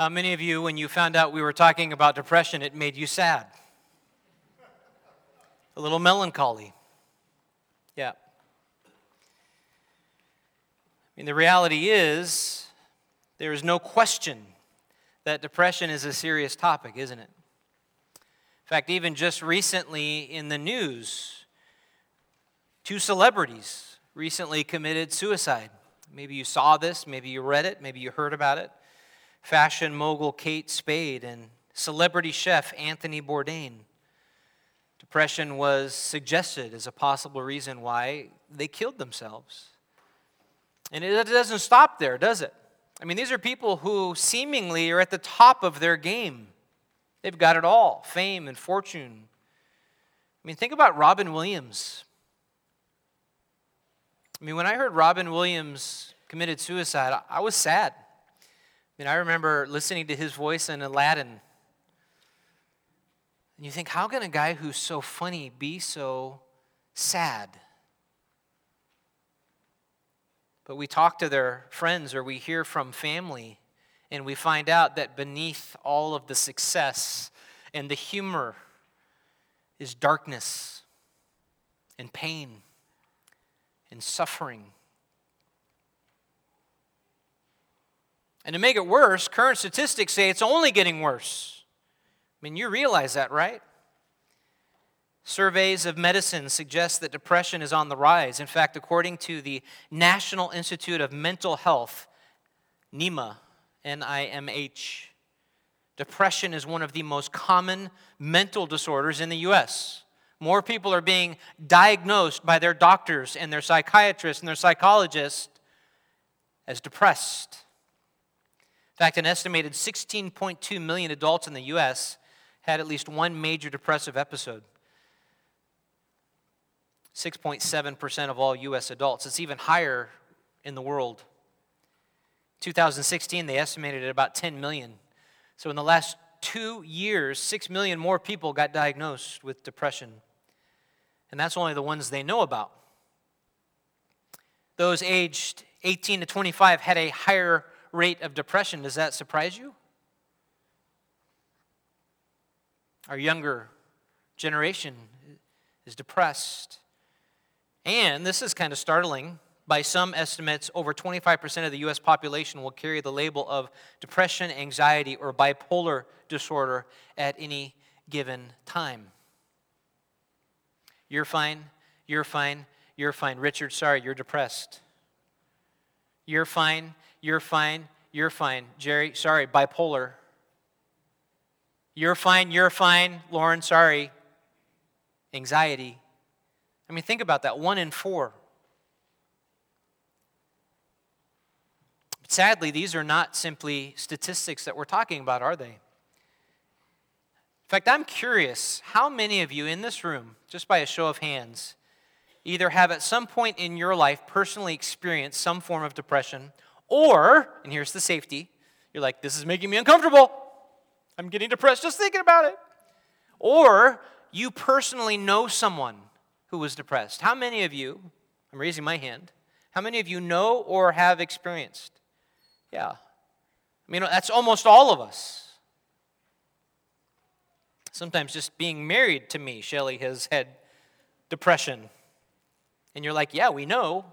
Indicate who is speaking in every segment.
Speaker 1: How many of you, when you found out we were talking about depression, it made you sad? A little melancholy. Yeah. I mean, the reality is, there is no question that depression is a serious topic, isn't it? In fact, even just recently in the news, two celebrities recently committed suicide. Maybe you saw this, maybe you read it, maybe you heard about it fashion mogul Kate Spade and celebrity chef Anthony Bourdain. Depression was suggested as a possible reason why they killed themselves. And it doesn't stop there, does it? I mean, these are people who seemingly are at the top of their game. They've got it all fame and fortune. I mean, think about Robin Williams. I mean, when I heard Robin Williams committed suicide, I was sad mean, I remember listening to his voice in Aladdin. And you think, how can a guy who's so funny be so sad? But we talk to their friends or we hear from family, and we find out that beneath all of the success and the humor is darkness and pain and suffering And to make it worse, current statistics say it's only getting worse. I mean, you realize that, right? Surveys of medicine suggest that depression is on the rise. In fact, according to the National Institute of Mental Health, NIMH, N I M H, depression is one of the most common mental disorders in the U.S. More people are being diagnosed by their doctors and their psychiatrists and their psychologists as depressed fact, an estimated 16.2 million adults in the U.S. had at least one major depressive episode. 6.7% of all U.S. adults. It's even higher in the world. 2016, they estimated at about 10 million. So in the last two years, 6 million more people got diagnosed with depression. And that's only the ones they know about. Those aged 18 to 25 had a higher rate of depression. Does that surprise you? Our younger generation is depressed. And this is kind of startling. By some estimates, over 25% of the U.S. population will carry the label of depression, anxiety, or bipolar disorder at any given time. You're fine, you're fine, you're fine. Richard, sorry, you're depressed. You're fine, you're fine. You're fine. Jerry, sorry. Bipolar. You're fine. You're fine. Lauren, sorry. Anxiety. I mean, think about that. One in four. But sadly, these are not simply statistics that we're talking about, are they? In fact, I'm curious how many of you in this room, just by a show of hands, either have at some point in your life personally experienced some form of depression or, and here's the safety, you're like, this is making me uncomfortable. I'm getting depressed just thinking about it. Or you personally know someone who was depressed. How many of you, I'm raising my hand, how many of you know or have experienced? Yeah. I mean, that's almost all of us. Sometimes just being married to me, Shelly has had depression. And you're like, yeah, we know.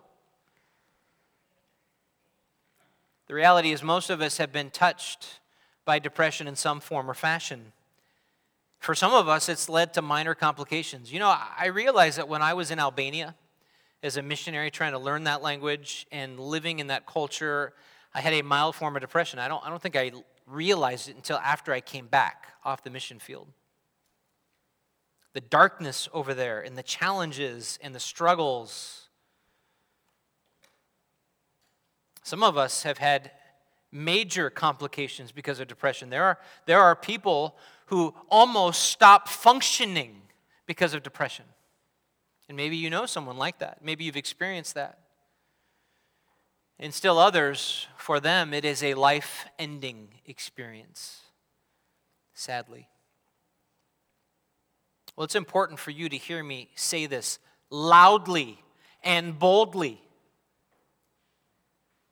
Speaker 1: The reality is, most of us have been touched by depression in some form or fashion. For some of us, it's led to minor complications. You know, I realized that when I was in Albania as a missionary trying to learn that language and living in that culture, I had a mild form of depression. I don't, I don't think I realized it until after I came back off the mission field. The darkness over there and the challenges and the struggles Some of us have had major complications because of depression. There are, there are people who almost stop functioning because of depression. And maybe you know someone like that. Maybe you've experienced that. And still others, for them, it is a life ending experience, sadly. Well, it's important for you to hear me say this loudly and boldly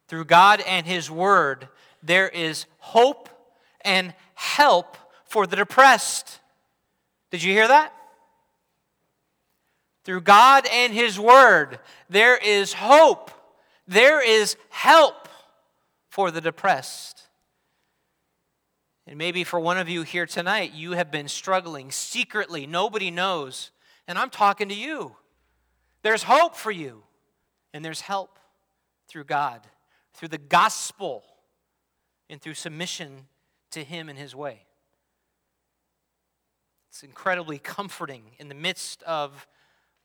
Speaker 1: through God and His Word, there is hope, and help for the depressed. Did you hear that? Through God and His Word, there is hope, there is help for the depressed. And maybe for one of you here tonight, you have been struggling secretly. Nobody knows. And I'm talking to you. There's hope for you, and there's help through God, through the gospel, and through submission to Him and His way. It's incredibly comforting in the midst of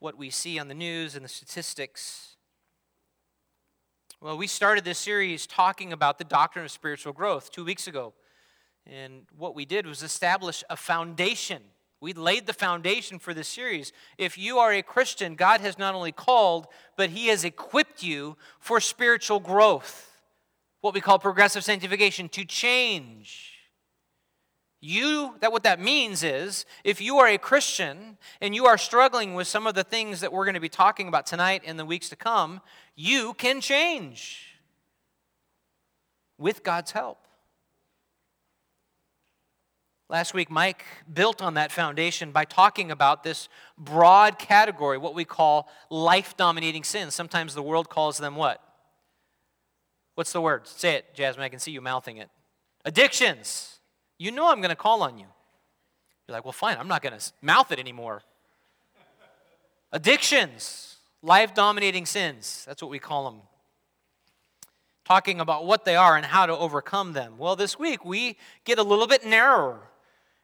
Speaker 1: what we see on the news and the statistics. Well, we started this series talking about the doctrine of spiritual growth two weeks ago. And what we did was establish a foundation. We laid the foundation for this series. If you are a Christian, God has not only called, but He has equipped you for spiritual growth, what we call progressive sanctification, to change. You, that what that means is, if you are a Christian and you are struggling with some of the things that we're going to be talking about tonight and the weeks to come, you can change with God's help. Last week, Mike built on that foundation by talking about this broad category, what we call life dominating sins. Sometimes the world calls them what? What's the word? Say it, Jasmine. I can see you mouthing it. Addictions. You know I'm going to call on you. You're like, well, fine, I'm not going to mouth it anymore. Addictions, life dominating sins. That's what we call them talking about what they are and how to overcome them. Well, this week we get a little bit narrower.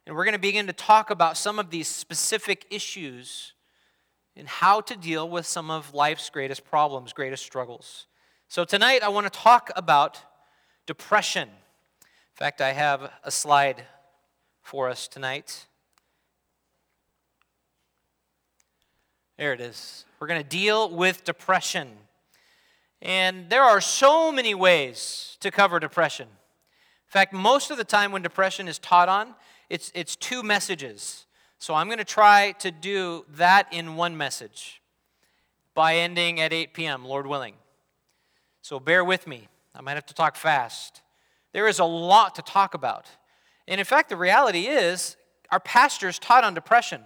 Speaker 1: And we're going to begin to talk about some of these specific issues and how to deal with some of life's greatest problems, greatest struggles. So, tonight I want to talk about depression. In fact, I have a slide for us tonight. There it is. We're going to deal with depression. And there are so many ways to cover depression. In fact, most of the time when depression is taught on, it's, it's two messages. So I'm going to try to do that in one message by ending at 8 p.m., Lord willing. So bear with me. I might have to talk fast. There is a lot to talk about. And in fact, the reality is, our pastors taught on depression.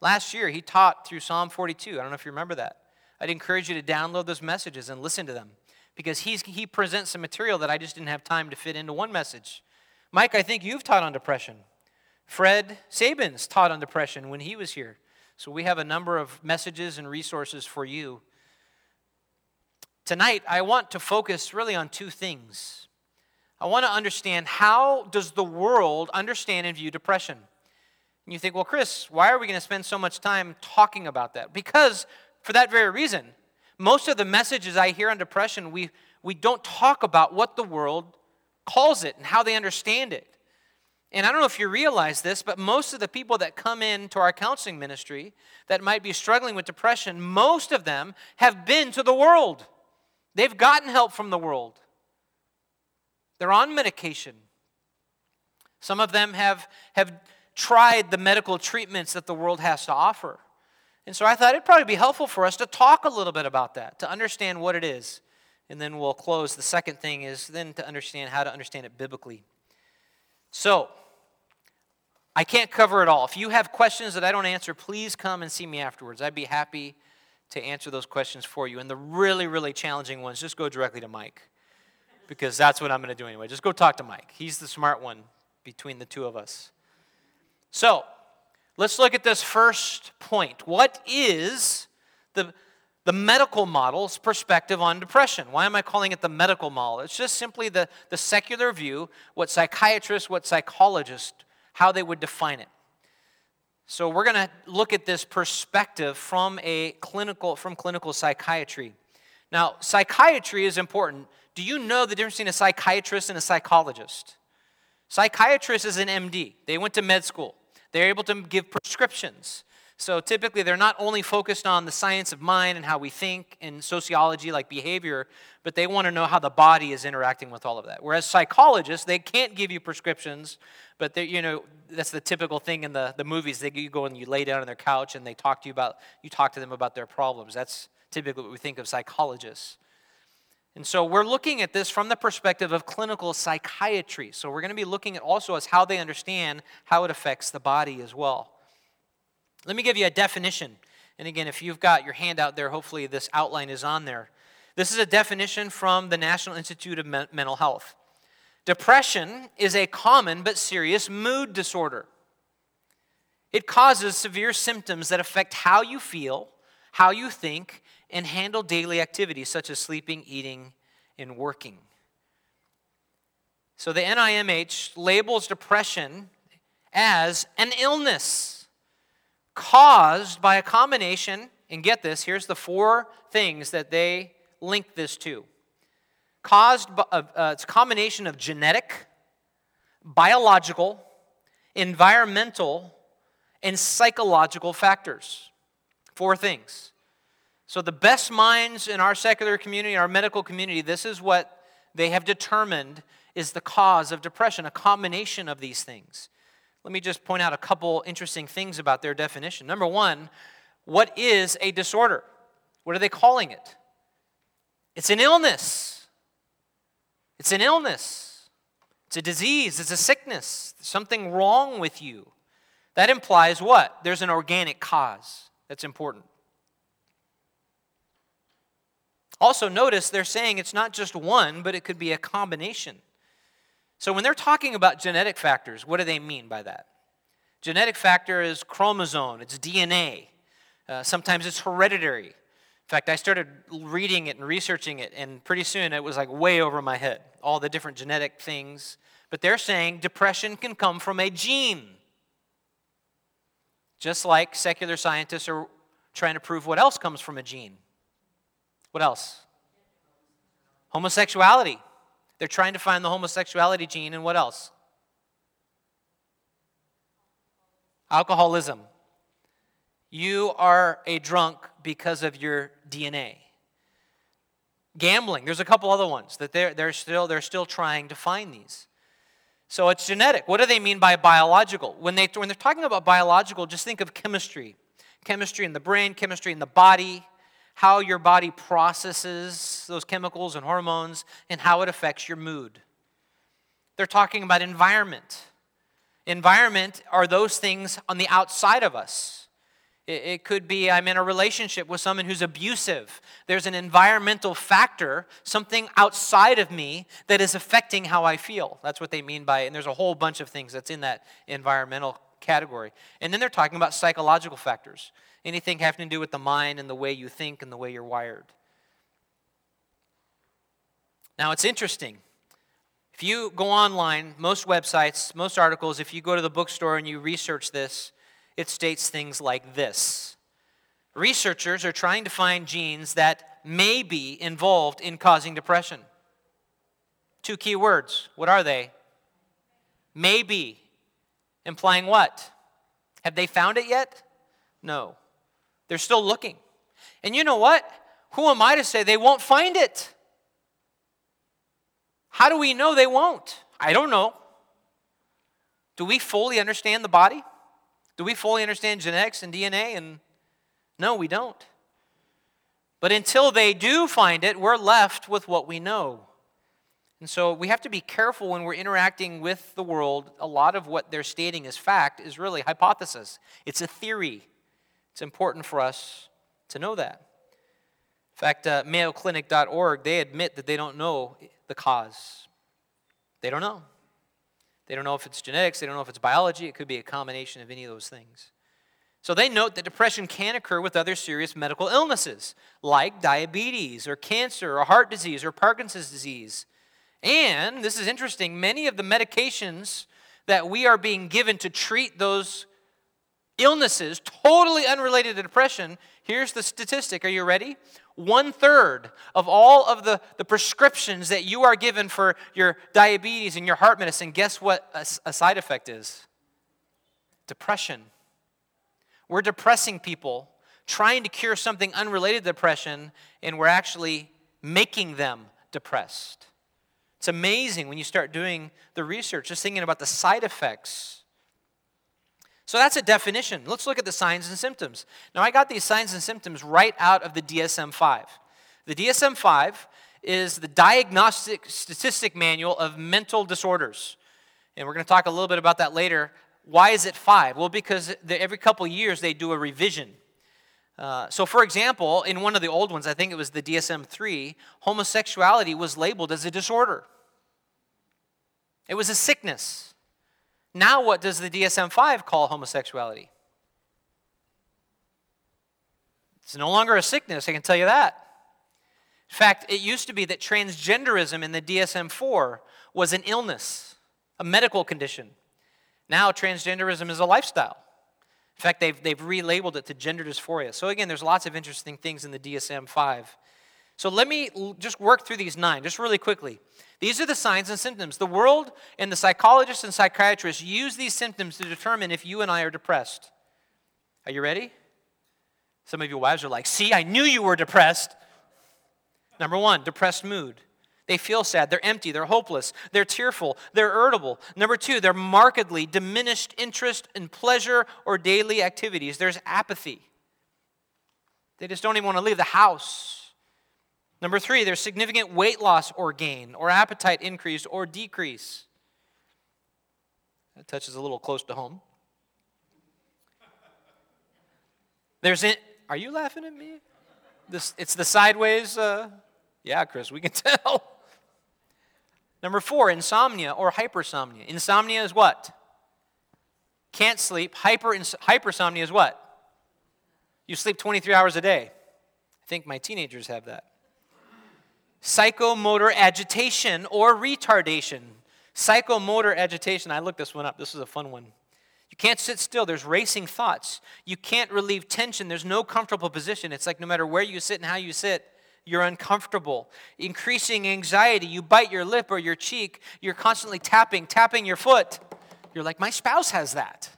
Speaker 1: Last year, he taught through Psalm 42. I don't know if you remember that. I'd encourage you to download those messages and listen to them because he's, he presents some material that I just didn't have time to fit into one message. Mike, I think you've taught on depression. Fred Sabins taught on depression when he was here. So we have a number of messages and resources for you. Tonight, I want to focus really on two things. I want to understand how does the world understand and view depression? And you think, well, Chris, why are we going to spend so much time talking about that? Because for that very reason, most of the messages I hear on depression, we, we don't talk about what the world calls it and how they understand it. And I don't know if you realize this, but most of the people that come into our counseling ministry that might be struggling with depression, most of them have been to the world. They've gotten help from the world. They're on medication. Some of them have, have tried the medical treatments that the world has to offer. And so I thought it'd probably be helpful for us to talk a little bit about that, to understand what it is. And then we'll close. The second thing is then to understand how to understand it biblically. So, I can't cover it all. If you have questions that I don't answer, please come and see me afterwards. I'd be happy to answer those questions for you. And the really, really challenging ones, just go directly to Mike because that's what I'm going to do anyway. Just go talk to Mike. He's the smart one between the two of us. So, let's look at this first point. What is the, the medical model's perspective on depression? Why am I calling it the medical model? It's just simply the, the secular view, what psychiatrists, what psychologists how they would define it. So we're going to look at this perspective from a clinical from clinical psychiatry. Now, psychiatry is important. Do you know the difference between a psychiatrist and a psychologist? Psychiatrist is an MD. They went to med school. They're able to give prescriptions. So typically, they're not only focused on the science of mind and how we think and sociology, like behavior, but they want to know how the body is interacting with all of that. Whereas psychologists, they can't give you prescriptions, but you know, that's the typical thing in the, the movies. They you go and you lay down on their couch and they talk to you about you talk to them about their problems. That's typically what we think of psychologists. And so we're looking at this from the perspective of clinical psychiatry. So we're going to be looking at also as how they understand how it affects the body as well. Let me give you a definition. And again, if you've got your handout there, hopefully this outline is on there. This is a definition from the National Institute of Mental Health. Depression is a common but serious mood disorder. It causes severe symptoms that affect how you feel, how you think, and handle daily activities such as sleeping, eating, and working. So the NIMH labels depression as an illness caused by a combination, and get this, here's the four things that they link this to. Caused by, uh, it's a combination of genetic, biological, environmental, and psychological factors. Four things. So, the best minds in our secular community, our medical community, this is what they have determined is the cause of depression, a combination of these things. Let me just point out a couple interesting things about their definition. Number one, what is a disorder? What are they calling it? It's an illness. It's an illness. It's a disease. It's a sickness. There's something wrong with you. That implies what? There's an organic cause. That's important. Also, notice they're saying it's not just one, but it could be a combination. So, when they're talking about genetic factors, what do they mean by that? Genetic factor is chromosome, it's DNA. Uh, sometimes it's hereditary. In fact, I started reading it and researching it, and pretty soon it was like way over my head, all the different genetic things. But they're saying depression can come from a gene. Just like secular scientists are trying to prove what else comes from a gene. What else? Homosexuality. They're trying to find the homosexuality gene, and what else? Alcoholism. You are a drunk because of your DNA. Gambling, there's a couple other ones that they're, they're, still, they're still trying to find these. So it's genetic. What do they mean by biological? When, they, when they're talking about biological, just think of chemistry chemistry in the brain, chemistry in the body, how your body processes those chemicals and hormones, and how it affects your mood. They're talking about environment. Environment are those things on the outside of us. It could be I'm in a relationship with someone who's abusive. There's an environmental factor, something outside of me that is affecting how I feel. That's what they mean by it. And there's a whole bunch of things that's in that environmental category. And then they're talking about psychological factors anything having to do with the mind and the way you think and the way you're wired. Now, it's interesting. If you go online, most websites, most articles, if you go to the bookstore and you research this, it states things like this Researchers are trying to find genes that may be involved in causing depression. Two key words. What are they? Maybe. Implying what? Have they found it yet? No. They're still looking. And you know what? Who am I to say they won't find it? How do we know they won't? I don't know. Do we fully understand the body? Do we fully understand genetics and DNA? And no, we don't. But until they do find it, we're left with what we know. And so we have to be careful when we're interacting with the world. A lot of what they're stating as fact is really hypothesis, it's a theory. It's important for us to know that. In fact, uh, MayoClinic.org, they admit that they don't know the cause. They don't know. They don't know if it's genetics, they don't know if it's biology, it could be a combination of any of those things. So they note that depression can occur with other serious medical illnesses, like diabetes or cancer or heart disease or Parkinson's disease. And this is interesting, many of the medications that we are being given to treat those illnesses totally unrelated to depression, here's the statistic. Are you ready? One third of all of the, the prescriptions that you are given for your diabetes and your heart medicine, guess what a, a side effect is? Depression. We're depressing people, trying to cure something unrelated to depression, and we're actually making them depressed. It's amazing when you start doing the research, just thinking about the side effects so that's a definition. Let's look at the signs and symptoms. Now, I got these signs and symptoms right out of the DSM 5. The DSM 5 is the Diagnostic Statistic Manual of Mental Disorders. And we're going to talk a little bit about that later. Why is it five? Well, because every couple years they do a revision. Uh, so, for example, in one of the old ones, I think it was the DSM 3, homosexuality was labeled as a disorder. It was a sickness. Now, what does the DSM 5 call homosexuality? It's no longer a sickness, I can tell you that. In fact, it used to be that transgenderism in the DSM 4 was an illness, a medical condition. Now, transgenderism is a lifestyle. In fact, they've, they've relabeled it to gender dysphoria. So, again, there's lots of interesting things in the DSM 5. So, let me just work through these nine, just really quickly. These are the signs and symptoms. The world and the psychologists and psychiatrists use these symptoms to determine if you and I are depressed. Are you ready? Some of your wives are like, See, I knew you were depressed. Number one, depressed mood. They feel sad, they're empty, they're hopeless, they're tearful, they're irritable. Number two, they're markedly diminished interest in pleasure or daily activities. There's apathy. They just don't even want to leave the house. Number three, there's significant weight loss or gain, or appetite increase or decrease. That touches a little close to home. There's in, are you laughing at me? This, it's the sideways. Uh, yeah, Chris, we can tell. Number four, insomnia or hypersomnia. Insomnia is what? Can't sleep. Hyper, hypersomnia is what? You sleep 23 hours a day. I think my teenagers have that. Psychomotor agitation or retardation. Psychomotor agitation, I looked this one up. This is a fun one. You can't sit still. There's racing thoughts. You can't relieve tension. There's no comfortable position. It's like no matter where you sit and how you sit, you're uncomfortable. Increasing anxiety, you bite your lip or your cheek, you're constantly tapping, tapping your foot. You're like, my spouse has that.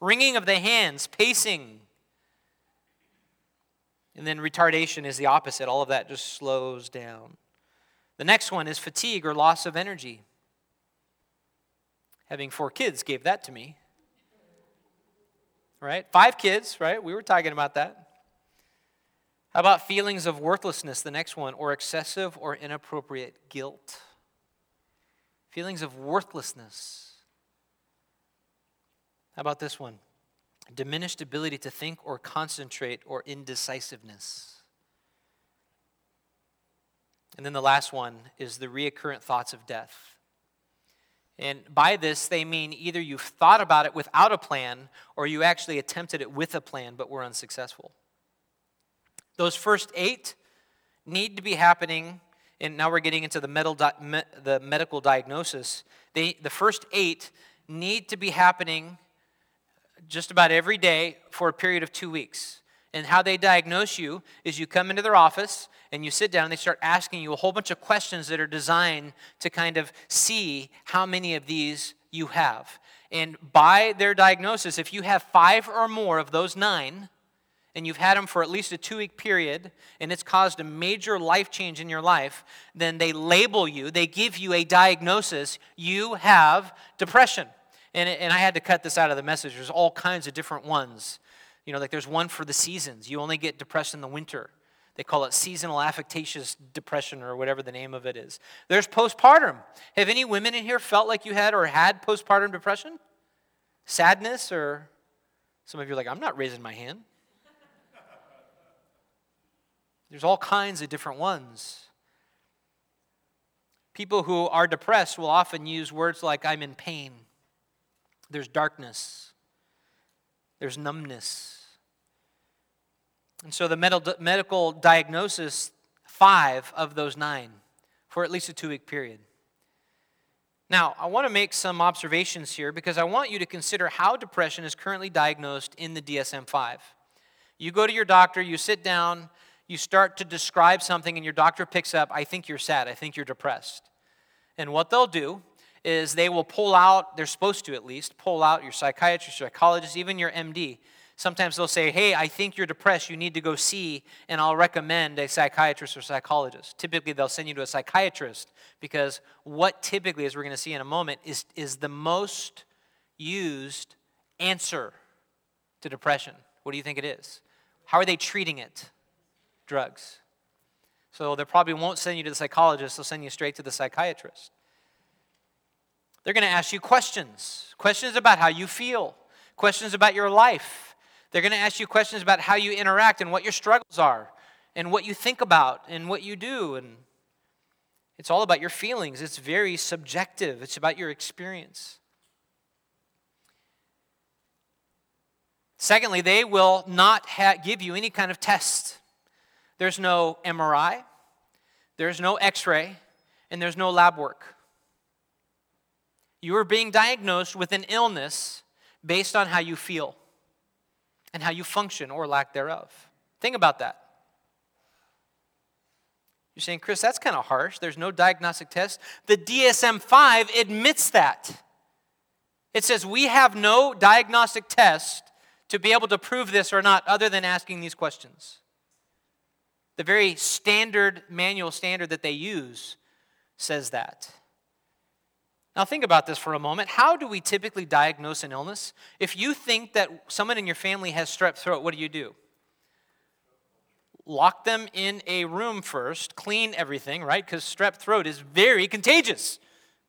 Speaker 1: Wringing of the hands, pacing. And then retardation is the opposite. All of that just slows down. The next one is fatigue or loss of energy. Having four kids gave that to me. Right? Five kids, right? We were talking about that. How about feelings of worthlessness, the next one, or excessive or inappropriate guilt? Feelings of worthlessness. How about this one? Diminished ability to think or concentrate or indecisiveness. And then the last one is the reoccurrent thoughts of death. And by this, they mean either you've thought about it without a plan or you actually attempted it with a plan but were unsuccessful. Those first eight need to be happening, and now we're getting into the, the medical diagnosis. They, the first eight need to be happening just about every day for a period of two weeks. And how they diagnose you is you come into their office and you sit down and they start asking you a whole bunch of questions that are designed to kind of see how many of these you have. And by their diagnosis, if you have five or more of those nine, and you've had them for at least a two week period, and it's caused a major life change in your life, then they label you, they give you a diagnosis. You have depression. And, and I had to cut this out of the message. There's all kinds of different ones. You know, like there's one for the seasons. You only get depressed in the winter. They call it seasonal affectatious depression or whatever the name of it is. There's postpartum. Have any women in here felt like you had or had postpartum depression? Sadness or some of you are like, I'm not raising my hand. There's all kinds of different ones. People who are depressed will often use words like, I'm in pain. There's darkness. There's numbness. And so the medical diagnosis, five of those nine, for at least a two week period. Now, I want to make some observations here because I want you to consider how depression is currently diagnosed in the DSM 5. You go to your doctor, you sit down, you start to describe something and your doctor picks up, I think you're sad, I think you're depressed. And what they'll do is they will pull out, they're supposed to at least, pull out your psychiatrist, psychologist, even your MD. Sometimes they'll say, Hey, I think you're depressed. You need to go see, and I'll recommend a psychiatrist or psychologist. Typically, they'll send you to a psychiatrist because what typically, as we're going to see in a moment, is, is the most used answer to depression. What do you think it is? How are they treating it? drugs. So they probably won't send you to the psychologist, they'll send you straight to the psychiatrist. They're going to ask you questions questions about how you feel, questions about your life. They're going to ask you questions about how you interact and what your struggles are, and what you think about, and what you do. And it's all about your feelings. It's very subjective, it's about your experience. Secondly, they will not ha- give you any kind of test. There's no MRI, there's no x ray, and there's no lab work. You are being diagnosed with an illness based on how you feel and how you function or lack thereof. Think about that. You're saying, Chris, that's kind of harsh. There's no diagnostic test. The DSM 5 admits that. It says we have no diagnostic test to be able to prove this or not other than asking these questions. The very standard manual standard that they use says that. Now, think about this for a moment. How do we typically diagnose an illness? If you think that someone in your family has strep throat, what do you do? Lock them in a room first, clean everything, right? Because strep throat is very contagious.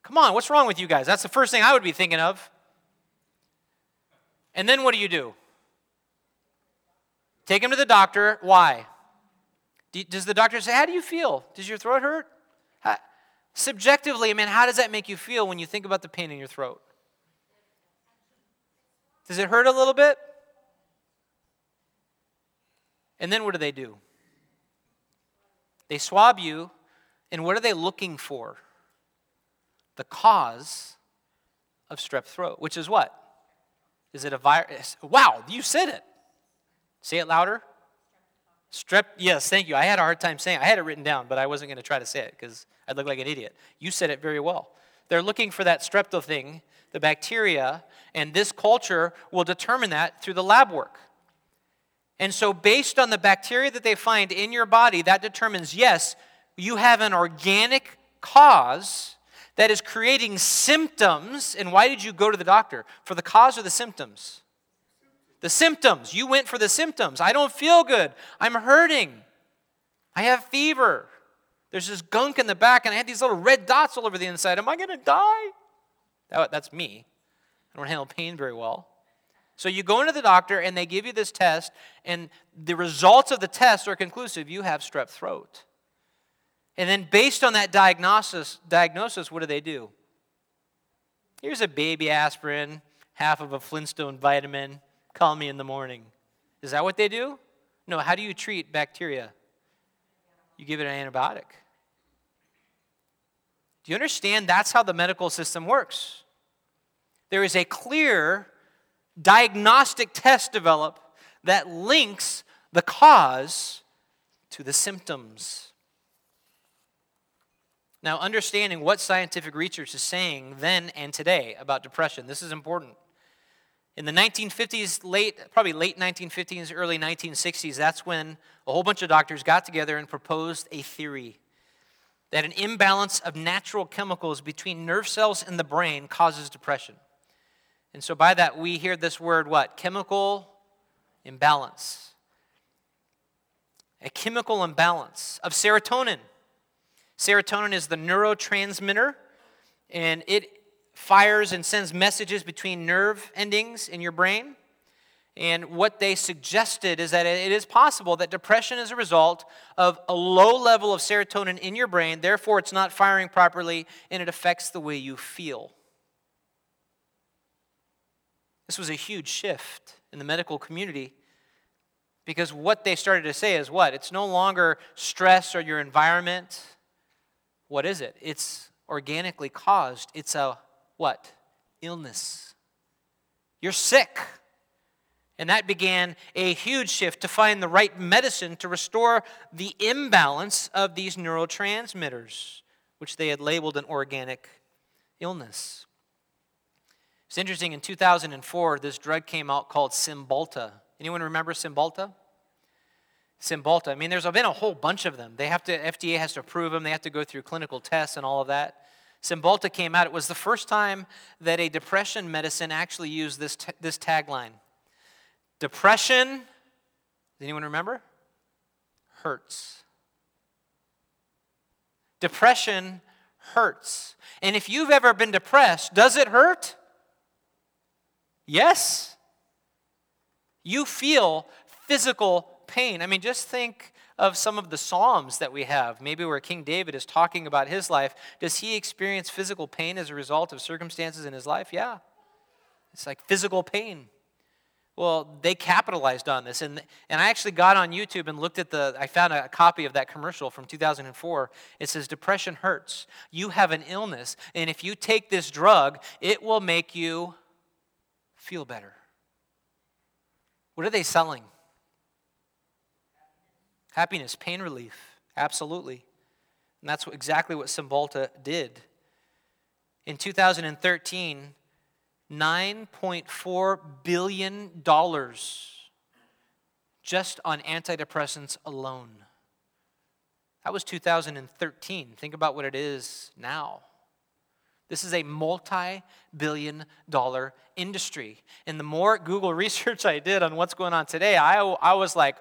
Speaker 1: Come on, what's wrong with you guys? That's the first thing I would be thinking of. And then what do you do? Take him to the doctor. Why? Does the doctor say, How do you feel? Does your throat hurt? Subjectively, I mean, how does that make you feel when you think about the pain in your throat? Does it hurt a little bit? And then what do they do? They swab you, and what are they looking for? The cause of strep throat, which is what? Is it a virus? Wow, you said it. Say it louder. Strep, yes, thank you. I had a hard time saying it. I had it written down, but I wasn't going to try to say it because I'd look like an idiot. You said it very well. They're looking for that strepto thing, the bacteria, and this culture will determine that through the lab work. And so, based on the bacteria that they find in your body, that determines yes, you have an organic cause that is creating symptoms. And why did you go to the doctor? For the cause or the symptoms? The symptoms. You went for the symptoms. I don't feel good. I'm hurting. I have fever. There's this gunk in the back, and I had these little red dots all over the inside. Am I going to die? That, that's me. I don't handle pain very well. So you go into the doctor, and they give you this test, and the results of the test are conclusive. You have strep throat. And then, based on that diagnosis, diagnosis, what do they do? Here's a baby aspirin, half of a Flintstone vitamin Call me in the morning. Is that what they do? No, how do you treat bacteria? You give it an antibiotic. Do you understand that's how the medical system works? There is a clear diagnostic test developed that links the cause to the symptoms. Now, understanding what scientific research is saying then and today about depression, this is important. In the 1950s, late, probably late 1950s, early 1960s, that's when a whole bunch of doctors got together and proposed a theory that an imbalance of natural chemicals between nerve cells in the brain causes depression. And so by that, we hear this word what? Chemical imbalance. A chemical imbalance of serotonin. Serotonin is the neurotransmitter, and it fires and sends messages between nerve endings in your brain. And what they suggested is that it is possible that depression is a result of a low level of serotonin in your brain, therefore, it's not firing properly and it affects the way you feel. This was a huge shift in the medical community because what they started to say is what? It's no longer stress or your environment. What is it? It's organically caused, it's a what? Illness. You're sick. And that began a huge shift to find the right medicine to restore the imbalance of these neurotransmitters, which they had labeled an organic illness. It's interesting, in 2004, this drug came out called Cymbalta. Anyone remember Cymbalta? Cymbalta. I mean, there's been a whole bunch of them. They have to, FDA has to approve them, they have to go through clinical tests and all of that. Cymbalta came out. It was the first time that a depression medicine actually used this, t- this tagline Depression, does anyone remember? Hurts. Depression hurts. And if you've ever been depressed, does it hurt? Yes. You feel physical pain. I mean, just think of some of the Psalms that we have, maybe where King David is talking about his life. Does he experience physical pain as a result of circumstances in his life? Yeah. It's like physical pain. Well, they capitalized on this. And, and I actually got on YouTube and looked at the, I found a copy of that commercial from 2004. It says, Depression hurts. You have an illness, and if you take this drug, it will make you feel better. What are they selling? Happiness, pain relief, absolutely. And that's exactly what Cymbalta did. In 2013, $9.4 billion just on antidepressants alone. That was 2013. Think about what it is now. This is a multi billion dollar industry. And the more Google research I did on what's going on today, I, I was like,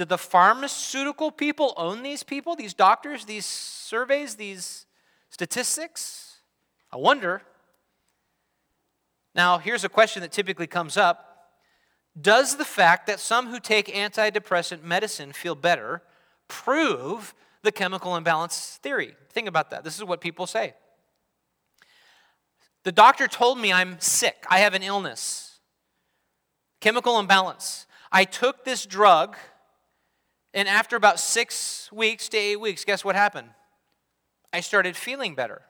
Speaker 1: do the pharmaceutical people own these people, these doctors, these surveys, these statistics? I wonder. Now, here's a question that typically comes up Does the fact that some who take antidepressant medicine feel better prove the chemical imbalance theory? Think about that. This is what people say. The doctor told me I'm sick, I have an illness, chemical imbalance. I took this drug, and after about six weeks to eight weeks, guess what happened? I started feeling better.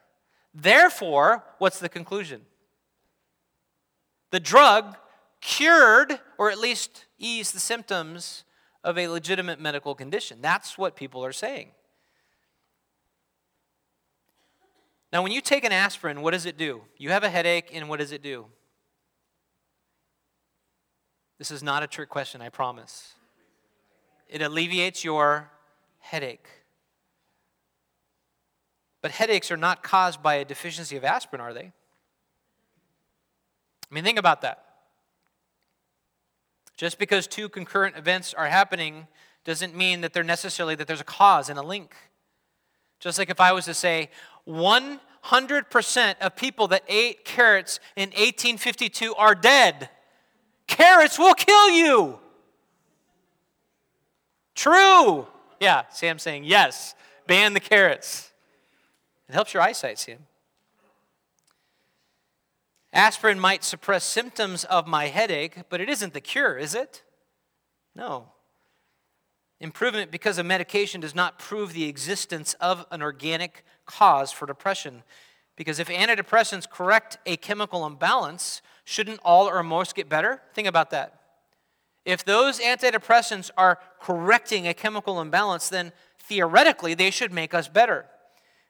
Speaker 1: Therefore, what's the conclusion? The drug cured or at least eased the symptoms of a legitimate medical condition. That's what people are saying. Now, when you take an aspirin, what does it do? You have a headache, and what does it do? This is not a trick question, I promise. It alleviates your headache. But headaches are not caused by a deficiency of aspirin, are they? I mean, think about that. Just because two concurrent events are happening doesn't mean that they're necessarily that there's a cause and a link. Just like if I was to say 100% of people that ate carrots in 1852 are dead. Carrots will kill you. True. Yeah, Sam's saying yes. Ban the carrots. It helps your eyesight, Sam. Aspirin might suppress symptoms of my headache, but it isn't the cure, is it? No. Improvement because of medication does not prove the existence of an organic cause for depression. Because if antidepressants correct a chemical imbalance, shouldn't all or most get better? Think about that. If those antidepressants are correcting a chemical imbalance, then theoretically they should make us better.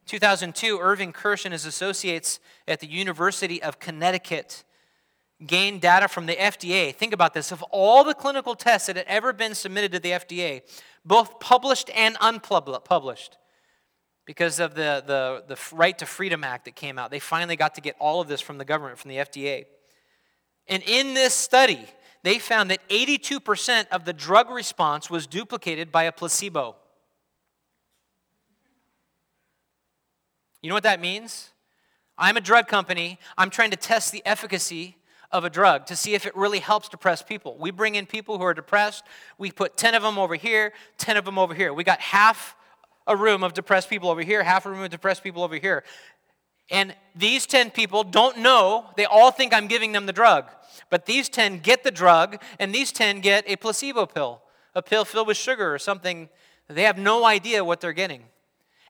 Speaker 1: 2002, Irving Kirsch and his associates at the University of Connecticut gained data from the FDA. Think about this. Of all the clinical tests that had ever been submitted to the FDA, both published and unpublished, because of the, the, the Right to Freedom Act that came out, they finally got to get all of this from the government, from the FDA. And in this study, they found that 82% of the drug response was duplicated by a placebo. You know what that means? I'm a drug company. I'm trying to test the efficacy of a drug to see if it really helps depressed people. We bring in people who are depressed. We put 10 of them over here, 10 of them over here. We got half a room of depressed people over here, half a room of depressed people over here. And these 10 people don't know, they all think I'm giving them the drug. But these 10 get the drug, and these 10 get a placebo pill, a pill filled with sugar or something. They have no idea what they're getting.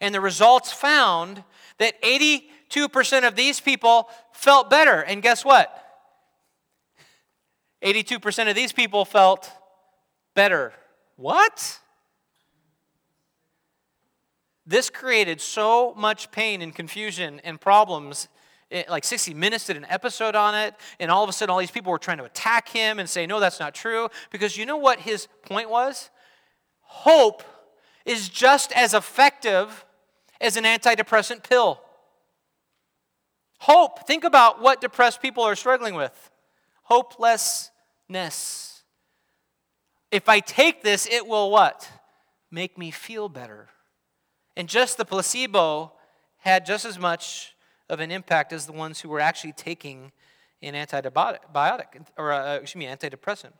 Speaker 1: And the results found that 82% of these people felt better. And guess what? 82% of these people felt better. What? This created so much pain and confusion and problems. It, like 60 Minutes did an episode on it, and all of a sudden, all these people were trying to attack him and say, No, that's not true. Because you know what his point was? Hope is just as effective as an antidepressant pill. Hope. Think about what depressed people are struggling with hopelessness. If I take this, it will what? Make me feel better. And just the placebo had just as much of an impact as the ones who were actually taking an antibiotic or uh, excuse me, antidepressant.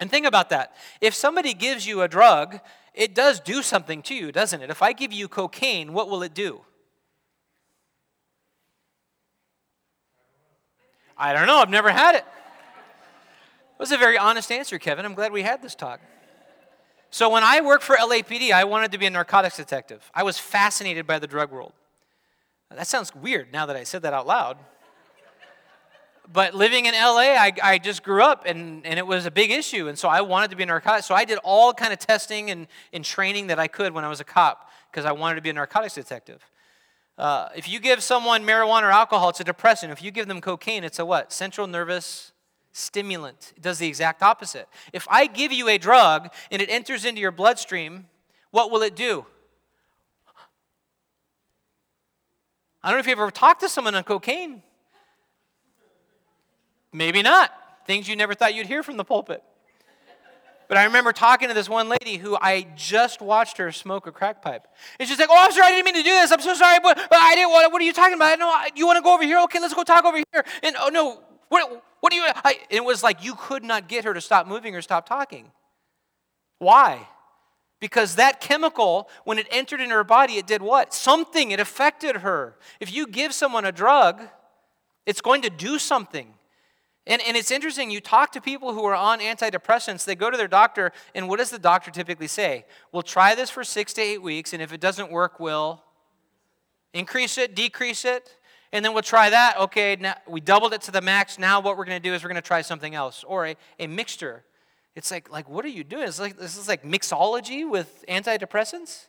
Speaker 1: And think about that. If somebody gives you a drug, it does do something to you, doesn't it? If I give you cocaine, what will it do? I don't know. I've never had it. It was a very honest answer, Kevin. I'm glad we had this talk. So, when I worked for LAPD, I wanted to be a narcotics detective. I was fascinated by the drug world. That sounds weird now that I said that out loud. But living in LA, I, I just grew up and, and it was a big issue. And so I wanted to be a narcotics. So I did all kind of testing and, and training that I could when I was a cop because I wanted to be a narcotics detective. Uh, if you give someone marijuana or alcohol, it's a depressant. If you give them cocaine, it's a what? Central nervous stimulant. It does the exact opposite. If I give you a drug and it enters into your bloodstream, what will it do? I don't know if you've ever talked to someone on cocaine. Maybe not. Things you never thought you'd hear from the pulpit. But I remember talking to this one lady who I just watched her smoke a crack pipe. And she's like, Oh, I'm sorry, I didn't mean to do this. I'm so sorry, but, but I didn't want What are you talking about? No, you want to go over here? Okay, let's go talk over here. And oh, no, what, what do you. I, it was like you could not get her to stop moving or stop talking. Why? Because that chemical, when it entered in her body, it did what? Something. It affected her. If you give someone a drug, it's going to do something. And, and it's interesting, you talk to people who are on antidepressants, they go to their doctor, and what does the doctor typically say? We'll try this for six to eight weeks, and if it doesn't work, we'll increase it, decrease it, and then we'll try that. Okay, now we doubled it to the max. Now what we're going to do is we're going to try something else, or a, a mixture. It's like, like, what are you doing? It's like, this is like mixology with antidepressants?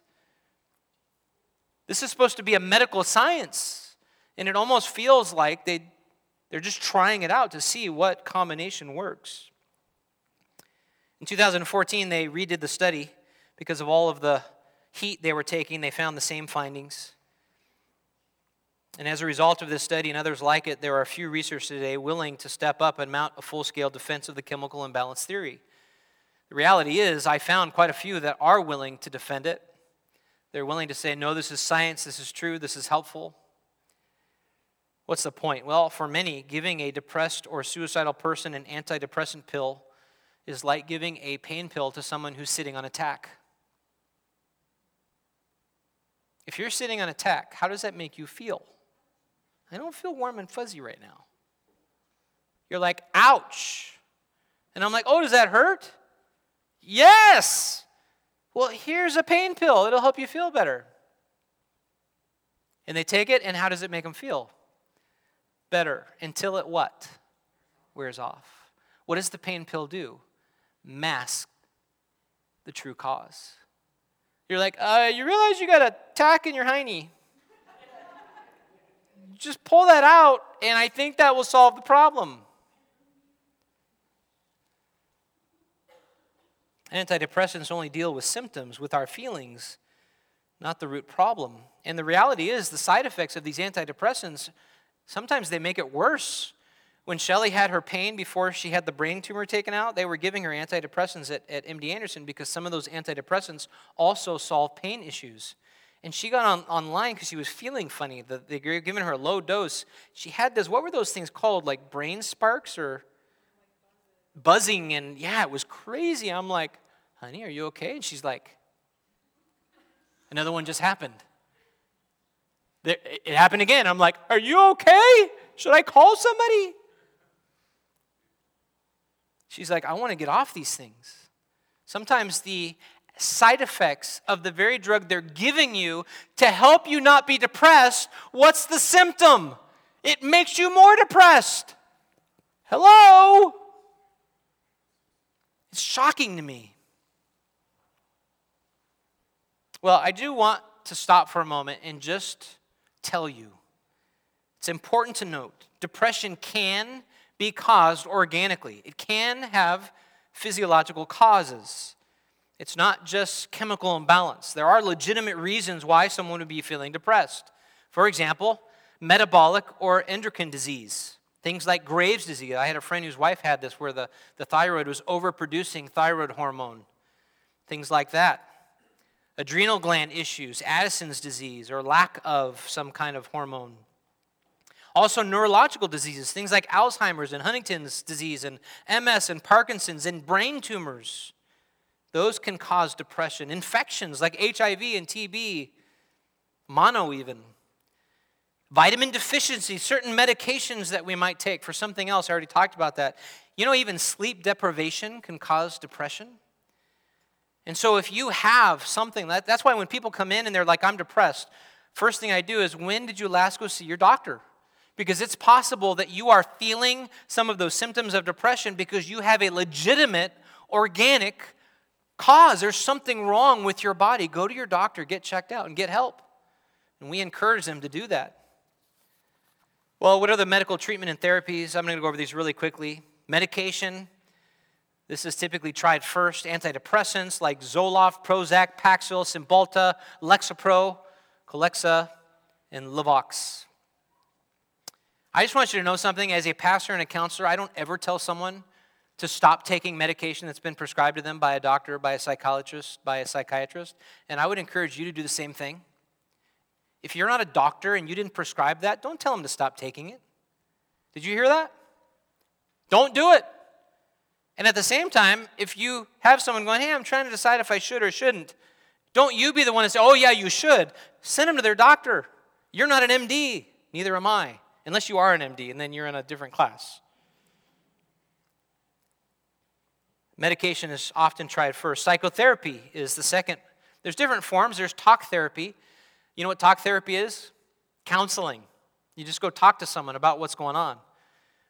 Speaker 1: This is supposed to be a medical science, and it almost feels like they they're just trying it out to see what combination works. In 2014, they redid the study because of all of the heat they were taking. They found the same findings. And as a result of this study and others like it, there are a few researchers today willing to step up and mount a full scale defense of the chemical imbalance theory. The reality is, I found quite a few that are willing to defend it. They're willing to say, no, this is science, this is true, this is helpful. What's the point? Well, for many, giving a depressed or suicidal person an antidepressant pill is like giving a pain pill to someone who's sitting on a tack. If you're sitting on a tack, how does that make you feel? I don't feel warm and fuzzy right now. You're like, ouch. And I'm like, oh, does that hurt? Yes. Well, here's a pain pill. It'll help you feel better. And they take it, and how does it make them feel? better until it what? Wears off. What does the pain pill do? Mask the true cause. You're like, uh, you realize you got a tack in your hiney. Just pull that out, and I think that will solve the problem. Antidepressants only deal with symptoms, with our feelings, not the root problem. And the reality is, the side effects of these antidepressants Sometimes they make it worse. When Shelly had her pain before she had the brain tumor taken out, they were giving her antidepressants at, at MD Anderson because some of those antidepressants also solve pain issues. And she got on, online because she was feeling funny. The, they were giving her a low dose. She had this, what were those things called? Like brain sparks or buzzing. And yeah, it was crazy. I'm like, honey, are you okay? And she's like, another one just happened. It happened again. I'm like, Are you okay? Should I call somebody? She's like, I want to get off these things. Sometimes the side effects of the very drug they're giving you to help you not be depressed, what's the symptom? It makes you more depressed. Hello? It's shocking to me. Well, I do want to stop for a moment and just tell you. It's important to note depression can be caused organically, it can have physiological causes. It's not just chemical imbalance. There are legitimate reasons why someone would be feeling depressed. For example, metabolic or endocrine disease. Things like Graves' disease. I had a friend whose wife had this where the, the thyroid was overproducing thyroid hormone. Things like that. adrenal gland issues, Addison's disease, or lack of some kind of hormone. Also, neurological diseases, things like Alzheimer's and Huntington's disease, and MS and Parkinson's, and brain tumors. Those can cause depression. Infections like HIV and TB, mono even. Vitamin deficiency, certain medications that we might take for something else. I already talked about that. You know, even sleep deprivation can cause depression. And so, if you have something, that, that's why when people come in and they're like, I'm depressed, first thing I do is, when did you last go see your doctor? Because it's possible that you are feeling some of those symptoms of depression because you have a legitimate, organic cause. There's something wrong with your body. Go to your doctor, get checked out, and get help. And we encourage them to do that. Well, what are the medical treatment and therapies? I'm going to go over these really quickly. Medication. This is typically tried first. Antidepressants like Zoloft, Prozac, Paxil, Cymbalta, Lexapro, Celexa, and Luvox. I just want you to know something. As a pastor and a counselor, I don't ever tell someone to stop taking medication that's been prescribed to them by a doctor, by a psychologist, by a psychiatrist. And I would encourage you to do the same thing. If you're not a doctor and you didn't prescribe that, don't tell them to stop taking it. Did you hear that? Don't do it. And at the same time, if you have someone going, hey, I'm trying to decide if I should or shouldn't, don't you be the one to say, oh, yeah, you should. Send them to their doctor. You're not an MD, neither am I unless you are an MD, and then you're in a different class. Medication is often tried first. Psychotherapy is the second. There's different forms. There's talk therapy. You know what talk therapy is? Counseling. You just go talk to someone about what's going on.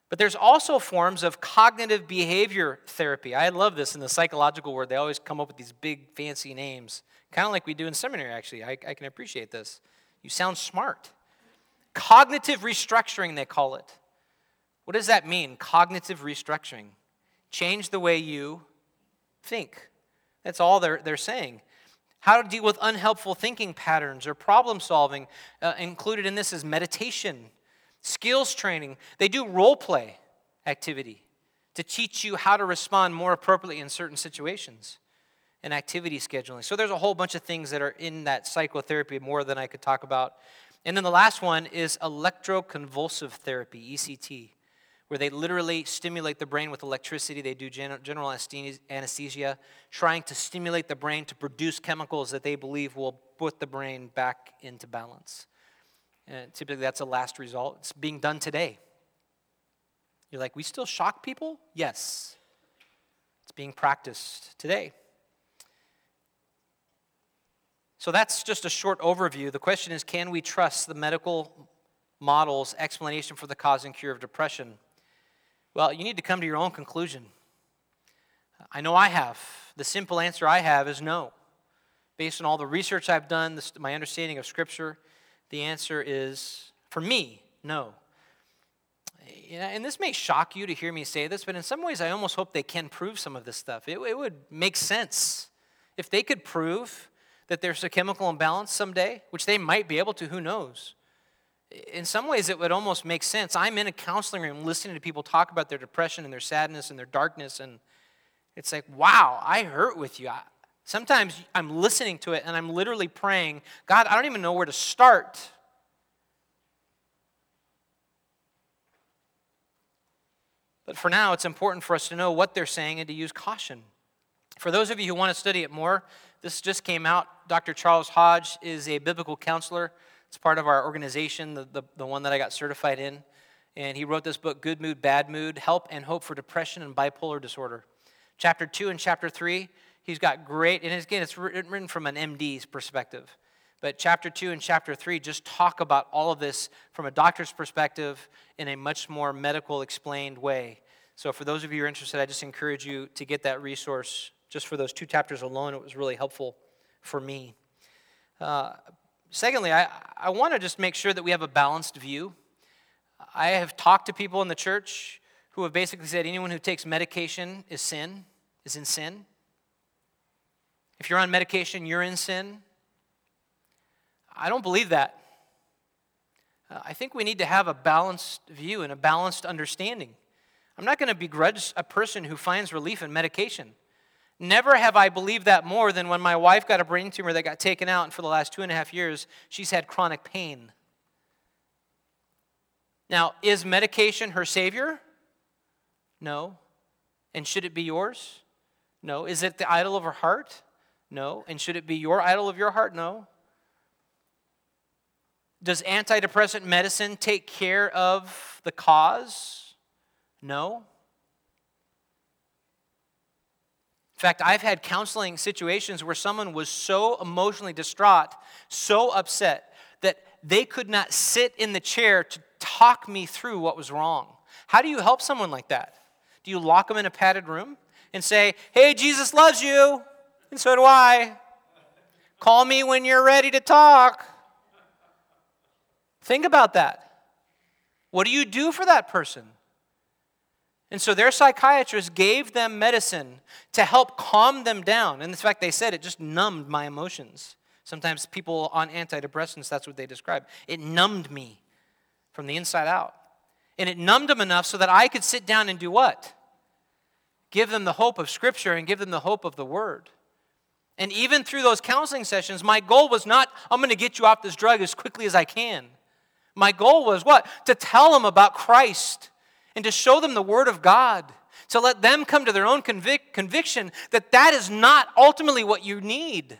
Speaker 1: But there's also forms of cognitive behavior therapy. I love this in the psychological world. They always come up with these big, fancy names, kind of like we do in seminary, actually. I, I can appreciate this. You sound smart. Cognitive restructuring, they call it. What does that mean? Cognitive restructuring. Change the way you think. That's all they're, they're saying. How to deal with unhelpful thinking patterns or problem solving. Uh, included in this is meditation, skills training. They do role play activity to teach you how to respond more appropriately in certain situations and activity scheduling. So there's a whole bunch of things that are in that psychotherapy more than I could talk about and then the last one is electroconvulsive therapy, ECT, where they literally stimulate the brain with electricity. They do general anesthesia, trying to stimulate the brain to produce chemicals that they believe will put the brain back into balance. And typically, that's a last result. It's being done today. You're like, we still shock people? Yes. It's being practiced today. So that's just a short overview. The question is can we trust the medical model's explanation for the cause and cure of depression? Well, you need to come to your own conclusion. I know I have. The simple answer I have is no. Based on all the research I've done, this, my understanding of Scripture, the answer is, for me, no. and this may shock you to hear me say this, but in some ways, I almost hope they can prove some of this stuff. It, it would make sense. If they could prove that there's a chemical imbalance someday, which they might be able to, who knows? In some ways, it would almost make sense. I'm in a counseling room listening to people talk about their depression and their sadness and their darkness, and it's like, wow, I hurt with you. Sometimes I'm listening to it and I'm literally praying, God, I don't even know where to start. But for now, it's important for us to know what they're saying and to use caution. For those of you who want to study it more, this just came out. Dr. Charles Hodge is a biblical counselor. It's part of our organization, the, the, the one that I got certified in. And he wrote this book, Good Mood, Bad Mood Help and Hope for Depression and Bipolar Disorder. Chapter 2 and chapter 3, he's got great, and again, it's written from an MD's perspective. But chapter 2 and chapter 3 just talk about all of this from a doctor's perspective in a much more medical explained way. So, for those of you who are interested, I just encourage you to get that resource just for those two chapters alone, it was really helpful for me. Uh, secondly, I, I want to just make sure that we have a balanced view. I have talked to people in the church who have basically said anyone who takes medication is sin, is in sin. If you're on medication, you're in sin. I don't believe that. Uh, I think we need to have a balanced view and a balanced understanding. I'm not going to begrudge a person who finds relief in medication. Never have I believed that more than when my wife got a brain tumor that got taken out, and for the last two and a half years, she's had chronic pain. Now, is medication her savior? No. And should it be yours? No. Is it the idol of her heart? No. And should it be your idol of your heart? No. Does antidepressant medicine take care of the cause? No. In fact, I've had counseling situations where someone was so emotionally distraught, so upset, that they could not sit in the chair to talk me through what was wrong. How do you help someone like that? Do you lock them in a padded room and say, Hey, Jesus loves you, and so do I. Call me when you're ready to talk. Think about that. What do you do for that person? And so their psychiatrist gave them medicine to help calm them down. And in fact, they said it just numbed my emotions. Sometimes people on antidepressants, that's what they describe. It numbed me from the inside out. And it numbed them enough so that I could sit down and do what? Give them the hope of Scripture and give them the hope of the Word. And even through those counseling sessions, my goal was not, I'm going to get you off this drug as quickly as I can. My goal was what? To tell them about Christ and to show them the Word of God, to let them come to their own convic- conviction that that is not ultimately what you need,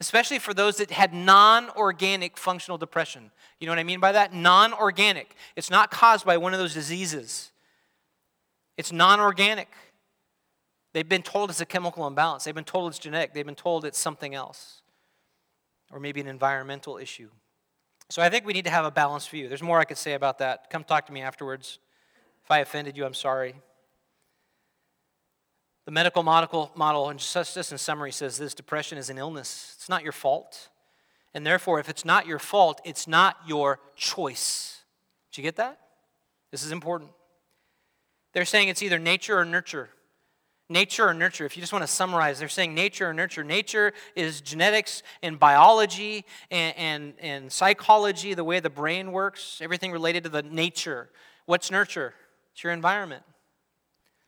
Speaker 1: especially for those that had non organic functional depression. You know what I mean by that? Non organic. It's not caused by one of those diseases, it's non organic. They've been told it's a chemical imbalance, they've been told it's genetic, they've been told it's something else, or maybe an environmental issue. So I think we need to have a balanced view. There's more I could say about that. Come talk to me afterwards. If I offended you, I'm sorry. The medical model, and just, just in summary, says this depression is an illness. It's not your fault. And therefore, if it's not your fault, it's not your choice. Did you get that? This is important. They're saying it's either nature or nurture. Nature or nurture. If you just want to summarize, they're saying nature or nurture. Nature is genetics and biology and, and, and psychology, the way the brain works, everything related to the nature. What's nurture? It's your environment.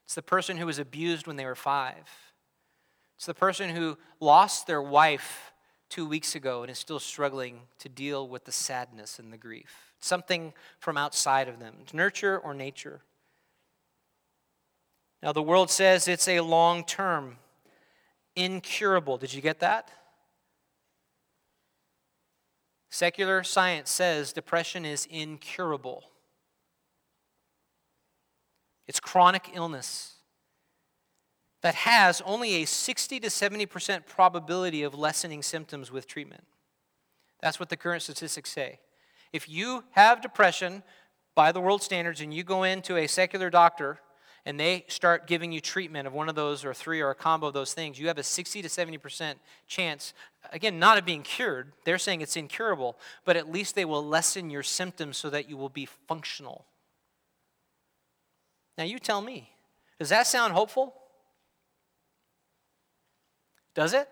Speaker 1: It's the person who was abused when they were five. It's the person who lost their wife two weeks ago and is still struggling to deal with the sadness and the grief. something from outside of them. It's nurture or nature. Now, the world says it's a long term, incurable. Did you get that? Secular science says depression is incurable. It's chronic illness that has only a 60 to 70% probability of lessening symptoms with treatment. That's what the current statistics say. If you have depression by the world standards and you go into a secular doctor and they start giving you treatment of one of those or three or a combo of those things, you have a 60 to 70% chance, again, not of being cured. They're saying it's incurable, but at least they will lessen your symptoms so that you will be functional. Now, you tell me, does that sound hopeful? Does it?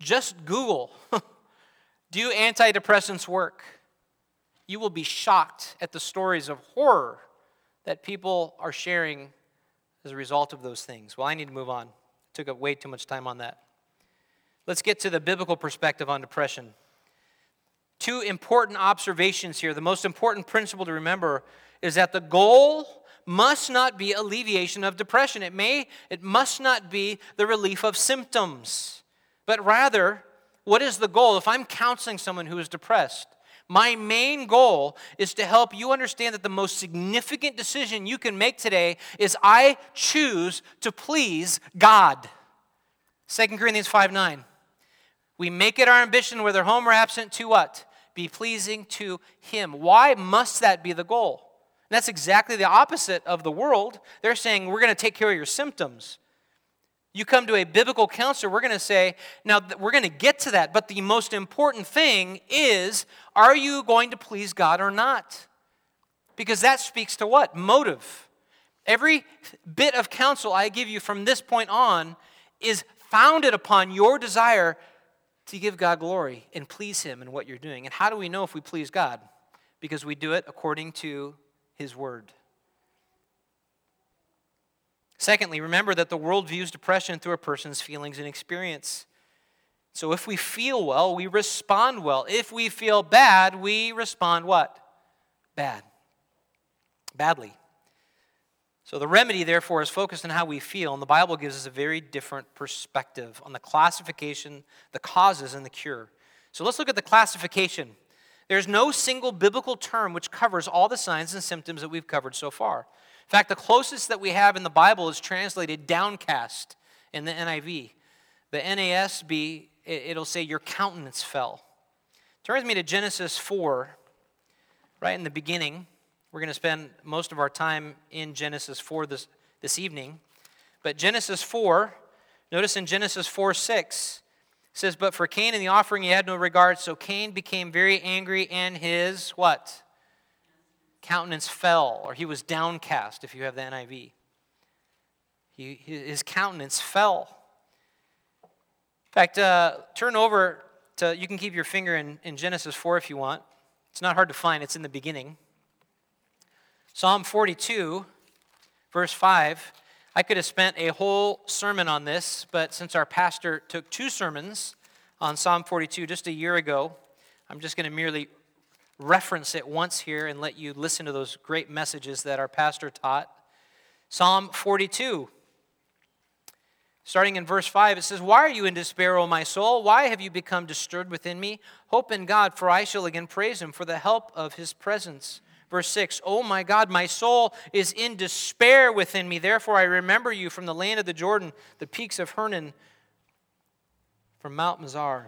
Speaker 1: Just Google Do antidepressants work? You will be shocked at the stories of horror that people are sharing as a result of those things. Well, I need to move on. Took up way too much time on that. Let's get to the biblical perspective on depression. Two important observations here. The most important principle to remember is that the goal must not be alleviation of depression. It may, it must not be the relief of symptoms, but rather, what is the goal? If I'm counseling someone who is depressed, my main goal is to help you understand that the most significant decision you can make today is I choose to please God. 2 Corinthians 5 9. We make it our ambition, whether home or absent, to what? Be pleasing to Him. Why must that be the goal? And that's exactly the opposite of the world. They're saying, we're going to take care of your symptoms. You come to a biblical counselor, we're going to say, now we're going to get to that, but the most important thing is, are you going to please God or not? Because that speaks to what? Motive. Every bit of counsel I give you from this point on is founded upon your desire to give God glory and please Him in what you're doing. And how do we know if we please God? Because we do it according to his word. Secondly, remember that the world views depression through a person's feelings and experience. So if we feel well, we respond well. If we feel bad, we respond what? Bad. Badly. So the remedy, therefore, is focused on how we feel, and the Bible gives us a very different perspective on the classification, the causes, and the cure. So let's look at the classification. There's no single biblical term which covers all the signs and symptoms that we've covered so far. In fact, the closest that we have in the Bible is translated downcast in the NIV. The NASB, it'll say, Your countenance fell. Turn with me to Genesis 4, right in the beginning. We're going to spend most of our time in Genesis 4 this, this evening. But Genesis 4, notice in Genesis 4 6, says, But for Cain and the offering he had no regard, so Cain became very angry, and his what? Countenance fell, or he was downcast, if you have the NIV. He, his countenance fell. In fact, uh, turn over to, you can keep your finger in, in Genesis 4 if you want. It's not hard to find, it's in the beginning. Psalm 42, verse 5. I could have spent a whole sermon on this, but since our pastor took two sermons on Psalm 42 just a year ago, I'm just going to merely reference it once here and let you listen to those great messages that our pastor taught. Psalm 42, starting in verse 5, it says, Why are you in despair, O my soul? Why have you become disturbed within me? Hope in God, for I shall again praise him for the help of his presence. Verse 6 Oh my God, my soul is in despair within me. Therefore, I remember you from the land of the Jordan, the peaks of Hermon, from Mount Mizar.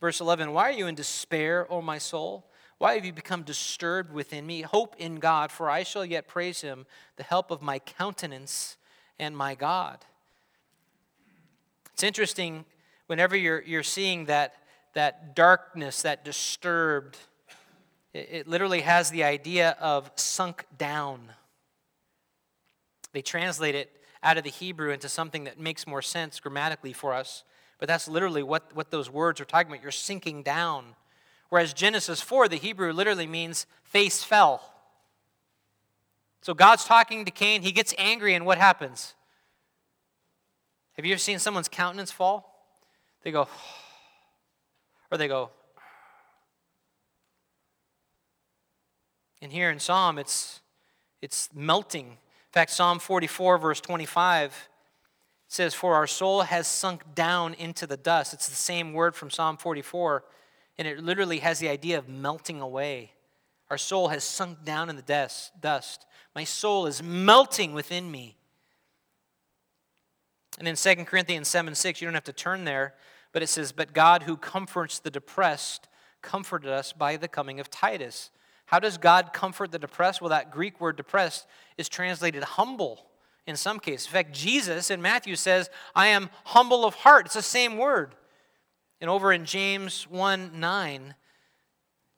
Speaker 1: Verse 11 Why are you in despair, O my soul? Why have you become disturbed within me? Hope in God, for I shall yet praise him, the help of my countenance and my God. It's interesting whenever you're, you're seeing that, that darkness, that disturbed, it literally has the idea of sunk down. They translate it out of the Hebrew into something that makes more sense grammatically for us, but that's literally what, what those words are talking about. You're sinking down. Whereas Genesis 4, the Hebrew literally means face fell. So God's talking to Cain, he gets angry, and what happens? Have you ever seen someone's countenance fall? They go, or they go, And here in Psalm, it's, it's melting. In fact, Psalm 44, verse 25 says, For our soul has sunk down into the dust. It's the same word from Psalm 44, and it literally has the idea of melting away. Our soul has sunk down in the dust. My soul is melting within me. And in 2 Corinthians 7 6, you don't have to turn there, but it says, But God who comforts the depressed comforted us by the coming of Titus how does God comfort the depressed? Well, that Greek word depressed is translated humble in some cases. In fact, Jesus in Matthew says, I am humble of heart. It's the same word. And over in James 1 9,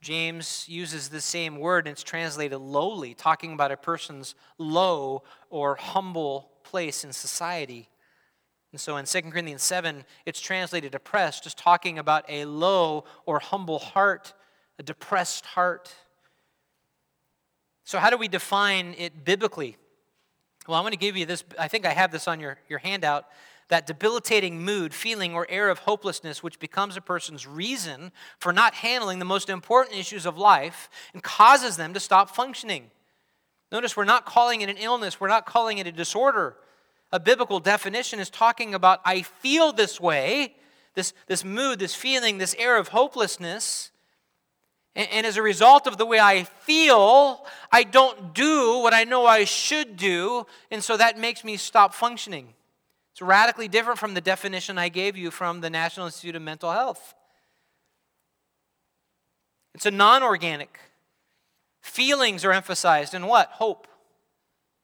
Speaker 1: James uses the same word and it's translated lowly, talking about a person's low or humble place in society. And so in 2 Corinthians 7, it's translated depressed, just talking about a low or humble heart, a depressed heart. So, how do we define it biblically? Well, I'm going to give you this. I think I have this on your, your handout. That debilitating mood, feeling, or air of hopelessness, which becomes a person's reason for not handling the most important issues of life and causes them to stop functioning. Notice we're not calling it an illness, we're not calling it a disorder. A biblical definition is talking about I feel this way, this, this mood, this feeling, this air of hopelessness. And as a result of the way I feel, I don't do what I know I should do, and so that makes me stop functioning. It's radically different from the definition I gave you from the National Institute of Mental Health. It's a non organic. Feelings are emphasized in what? Hope.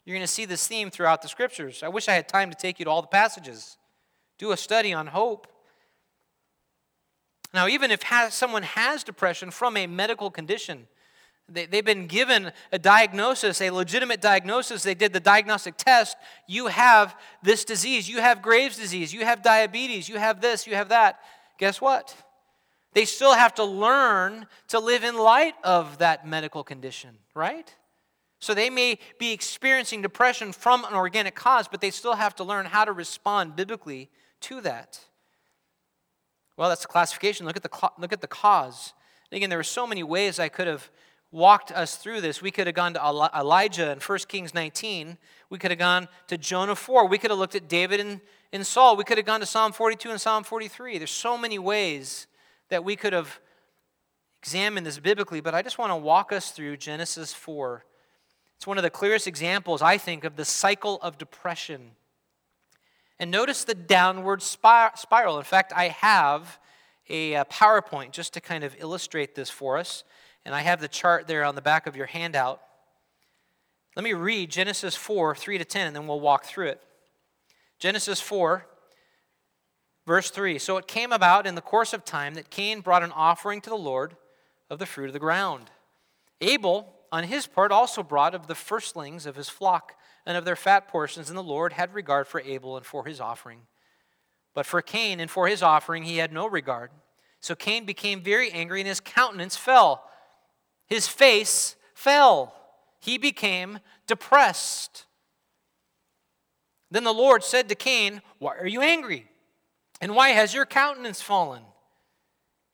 Speaker 1: You're going to see this theme throughout the scriptures. I wish I had time to take you to all the passages. Do a study on hope. Now, even if has, someone has depression from a medical condition, they, they've been given a diagnosis, a legitimate diagnosis, they did the diagnostic test, you have this disease, you have Graves' disease, you have diabetes, you have this, you have that. Guess what? They still have to learn to live in light of that medical condition, right? So they may be experiencing depression from an organic cause, but they still have to learn how to respond biblically to that. Well, that's the classification. Look at the, look at the cause. And again, there were so many ways I could have walked us through this. We could have gone to Elijah in 1 Kings 19. We could have gone to Jonah 4. We could have looked at David and, and Saul. We could have gone to Psalm 42 and Psalm 43. There's so many ways that we could have examined this biblically, but I just want to walk us through Genesis 4. It's one of the clearest examples, I think, of the cycle of depression. And notice the downward spiral. In fact, I have a uh, PowerPoint just to kind of illustrate this for us. And I have the chart there on the back of your handout. Let me read Genesis 4, 3 to 10, and then we'll walk through it. Genesis 4, verse 3. So it came about in the course of time that Cain brought an offering to the Lord of the fruit of the ground. Abel, on his part, also brought of the firstlings of his flock and of their fat portions, and the Lord had regard for Abel and for his offering. But for Cain and for his offering he had no regard. So Cain became very angry, and his countenance fell. His face fell. He became depressed. Then the Lord said to Cain, Why are you angry? And why has your countenance fallen?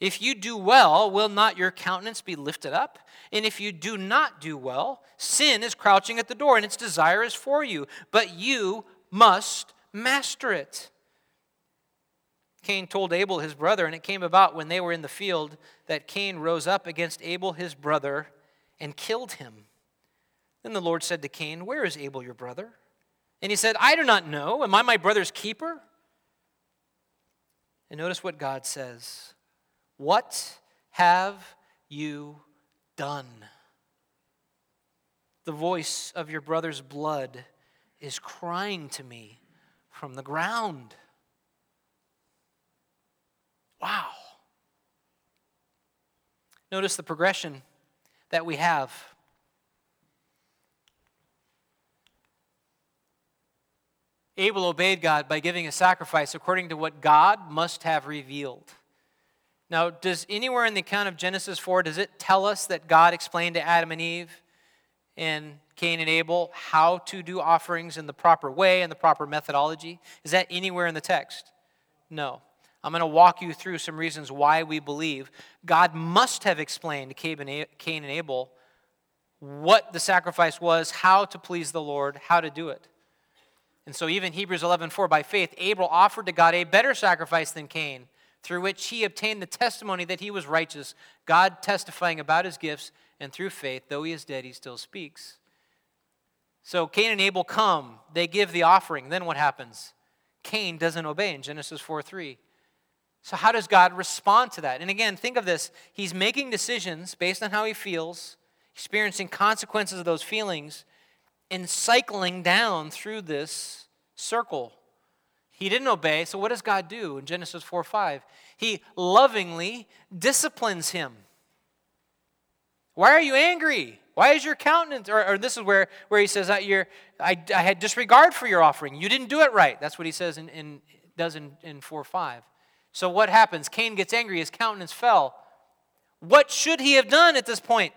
Speaker 1: If you do well, will not your countenance be lifted up? And if you do not do well, sin is crouching at the door, and its desire is for you, but you must master it. Cain told Abel his brother, and it came about when they were in the field that Cain rose up against Abel his brother and killed him. Then the Lord said to Cain, Where is Abel your brother? And he said, I do not know. Am I my brother's keeper? And notice what God says What have you done? The voice of your brother's blood is crying to me from the ground. Wow. Notice the progression that we have. Abel obeyed God by giving a sacrifice according to what God must have revealed. Now, does anywhere in the account of Genesis 4 does it tell us that God explained to Adam and Eve and Cain and Abel how to do offerings in the proper way and the proper methodology? Is that anywhere in the text? No. I'm going to walk you through some reasons why we believe God must have explained to Cain and Abel what the sacrifice was, how to please the Lord, how to do it. And so even Hebrews 11:4 by faith Abel offered to God a better sacrifice than Cain, through which he obtained the testimony that he was righteous, God testifying about his gifts, and through faith, though he is dead, he still speaks. So Cain and Abel come, they give the offering. Then what happens? Cain doesn't obey in Genesis 4 3. So, how does God respond to that? And again, think of this He's making decisions based on how he feels, experiencing consequences of those feelings, and cycling down through this circle. He didn't obey, so what does God do in Genesis 4 5? He lovingly disciplines him. Why are you angry? Why is your countenance? Or, or this is where, where he says, that you're, I, I had disregard for your offering. You didn't do it right. That's what he says in, in does in, in 4 5. So what happens? Cain gets angry, his countenance fell. What should he have done at this point?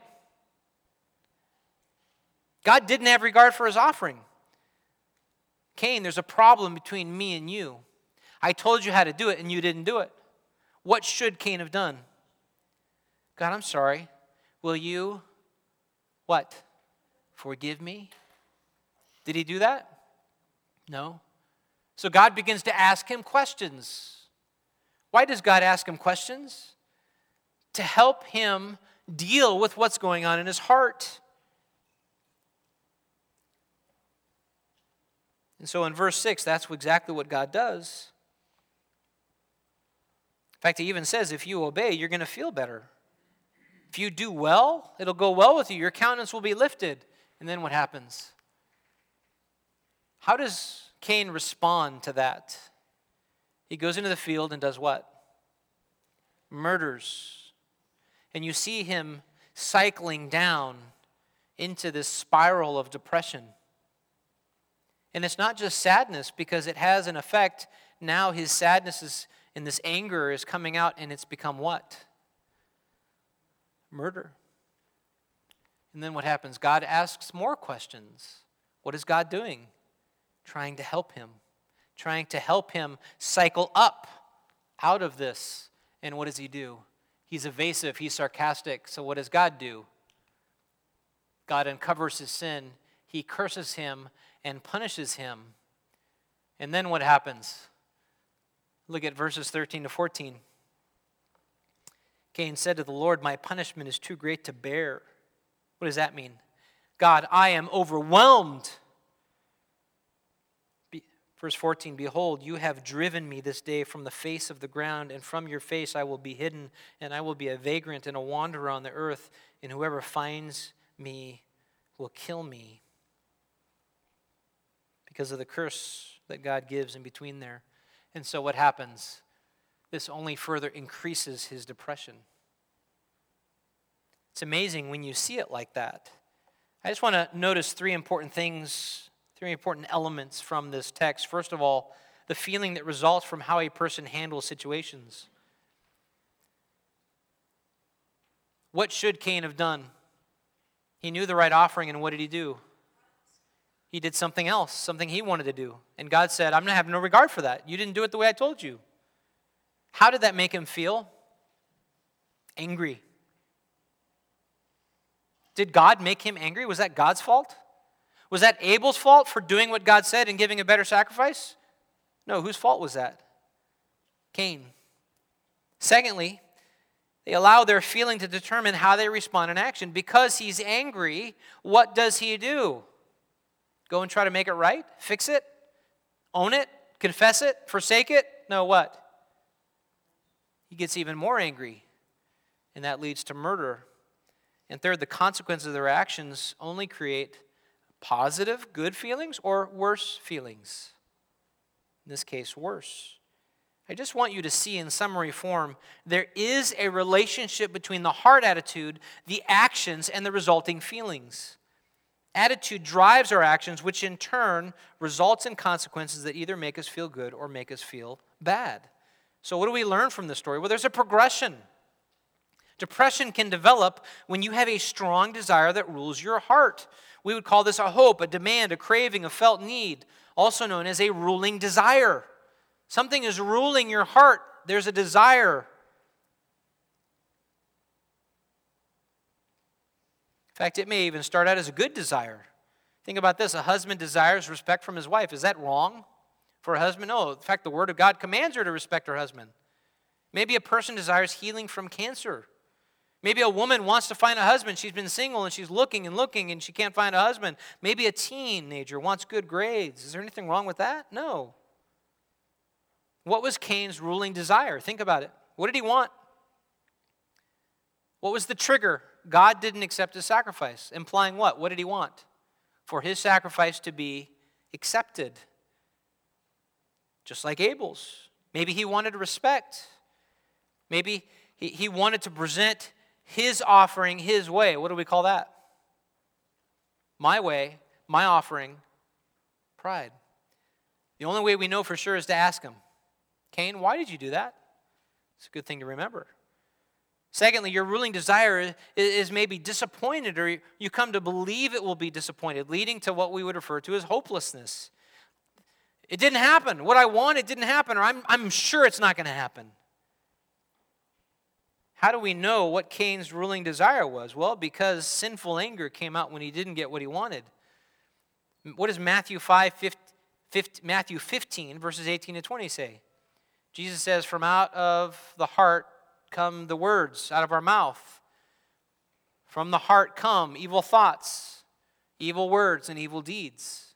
Speaker 1: God didn't have regard for his offering. Cain, there's a problem between me and you. I told you how to do it and you didn't do it. What should Cain have done? God, I'm sorry. Will you what? Forgive me? Did he do that? No. So God begins to ask him questions. Why does God ask him questions? To help him deal with what's going on in his heart. And so in verse 6, that's exactly what God does. In fact, he even says if you obey, you're going to feel better. If you do well, it'll go well with you. Your countenance will be lifted. And then what happens? How does Cain respond to that? He goes into the field and does what? Murders. And you see him cycling down into this spiral of depression. And it's not just sadness because it has an effect. Now his sadness is, and this anger is coming out, and it's become what? Murder. And then what happens? God asks more questions. What is God doing? Trying to help him, trying to help him cycle up out of this. And what does he do? He's evasive, he's sarcastic. So, what does God do? God uncovers his sin, he curses him and punishes him. And then what happens? Look at verses 13 to 14. Cain said to the Lord, My punishment is too great to bear. What does that mean? God, I am overwhelmed. Verse 14 Behold, you have driven me this day from the face of the ground, and from your face I will be hidden, and I will be a vagrant and a wanderer on the earth, and whoever finds me will kill me. Because of the curse that God gives in between there. And so what happens? This only further increases his depression. It's amazing when you see it like that. I just want to notice three important things, three important elements from this text. First of all, the feeling that results from how a person handles situations. What should Cain have done? He knew the right offering, and what did he do? He did something else, something he wanted to do. And God said, I'm going to have no regard for that. You didn't do it the way I told you. How did that make him feel? Angry. Did God make him angry? Was that God's fault? Was that Abel's fault for doing what God said and giving a better sacrifice? No, whose fault was that? Cain. Secondly, they allow their feeling to determine how they respond in action. Because he's angry, what does he do? Go and try to make it right? Fix it? Own it? Confess it? Forsake it? No, what? He gets even more angry, and that leads to murder. And third, the consequences of their actions only create positive, good feelings or worse feelings. In this case, worse. I just want you to see in summary form there is a relationship between the heart attitude, the actions, and the resulting feelings. Attitude drives our actions, which in turn results in consequences that either make us feel good or make us feel bad. So, what do we learn from this story? Well, there's a progression. Depression can develop when you have a strong desire that rules your heart. We would call this a hope, a demand, a craving, a felt need, also known as a ruling desire. Something is ruling your heart, there's a desire. In fact, it may even start out as a good desire. Think about this a husband desires respect from his wife. Is that wrong for a husband? No. In fact, the Word of God commands her to respect her husband. Maybe a person desires healing from cancer. Maybe a woman wants to find a husband. She's been single and she's looking and looking and she can't find a husband. Maybe a teenager wants good grades. Is there anything wrong with that? No. What was Cain's ruling desire? Think about it. What did he want? What was the trigger? God didn't accept his sacrifice. Implying what? What did he want? For his sacrifice to be accepted. Just like Abel's. Maybe he wanted respect. Maybe he he wanted to present his offering his way. What do we call that? My way, my offering, pride. The only way we know for sure is to ask him, Cain, why did you do that? It's a good thing to remember. Secondly, your ruling desire is maybe disappointed, or you come to believe it will be disappointed, leading to what we would refer to as hopelessness. It didn't happen. What I want, it didn't happen, or I'm, I'm sure it's not going to happen. How do we know what Cain's ruling desire was? Well, because sinful anger came out when he didn't get what he wanted. What does Matthew 5, 15, Matthew 15, verses 18 to 20 say? Jesus says, From out of the heart come the words, out of our mouth. From the heart come evil thoughts, evil words, and evil deeds.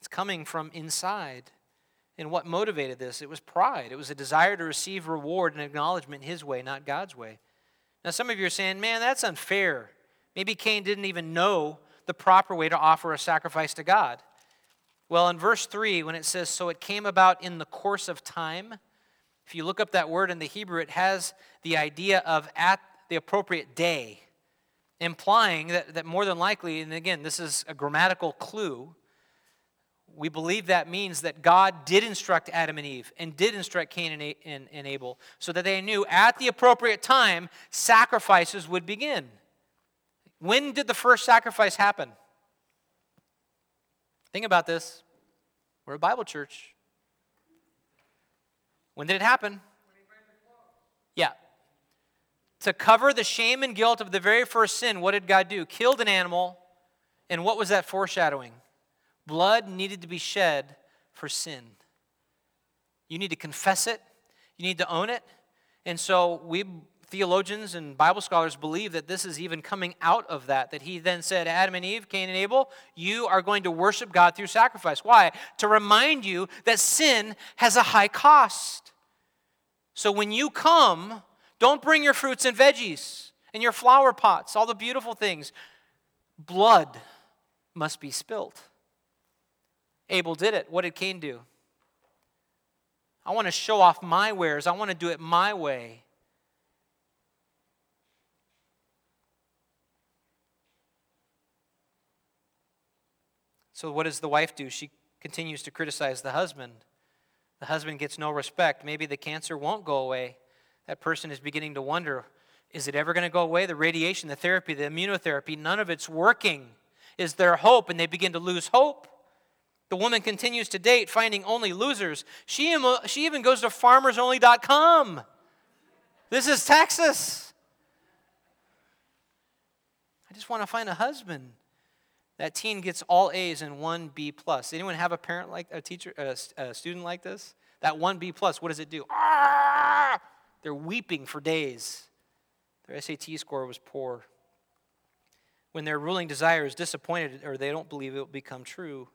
Speaker 1: It's coming from inside. And what motivated this? It was pride. It was a desire to receive reward and acknowledgement his way, not God's way. Now, some of you are saying, man, that's unfair. Maybe Cain didn't even know the proper way to offer a sacrifice to God. Well, in verse 3, when it says, So it came about in the course of time, if you look up that word in the Hebrew, it has the idea of at the appropriate day, implying that, that more than likely, and again, this is a grammatical clue, we believe that means that God did instruct Adam and Eve and did instruct Cain and, and, Abel so that they knew at the appropriate time sacrifices would begin. When did the first sacrifice happen? Think about this. We're a Bible church. When did it happen? Yeah. To cover the shame and guilt of the very first sin, what did God do? Killed an animal. And what was that foreshadowing? Blood needed to be shed for sin. You need to confess it, you need to own it. And so we theologians and Bible scholars believe that this is even coming out of that. That he then said, Adam and Eve, Cain and Abel, you are going to worship God through sacrifice. Why? To remind you that sin has a high cost. So when you come, don't bring your fruits and veggies and your flower pots, all the beautiful things. Blood must be spilt. Abel did it. What did Cain do? I want to show off my wares. I want to do it my way. So, what does the wife do? She continues to criticize the husband. The husband gets no respect. Maybe the cancer won't go away. That person is beginning to wonder is it ever going to go away? The radiation, the therapy, the immunotherapy, none of it's working. Is there hope? And they begin to lose hope. The woman continues to date, finding only losers. She, she even goes to farmersonly.com. This is Texas. I just want to find a husband. That teen gets all A's and one B plus. Anyone have a parent like a teacher, a, a student like this? That one B plus, what does it do? Ah! They're weeping for days. Their SAT score was poor. When their ruling desire is disappointed or they don't believe it will become true,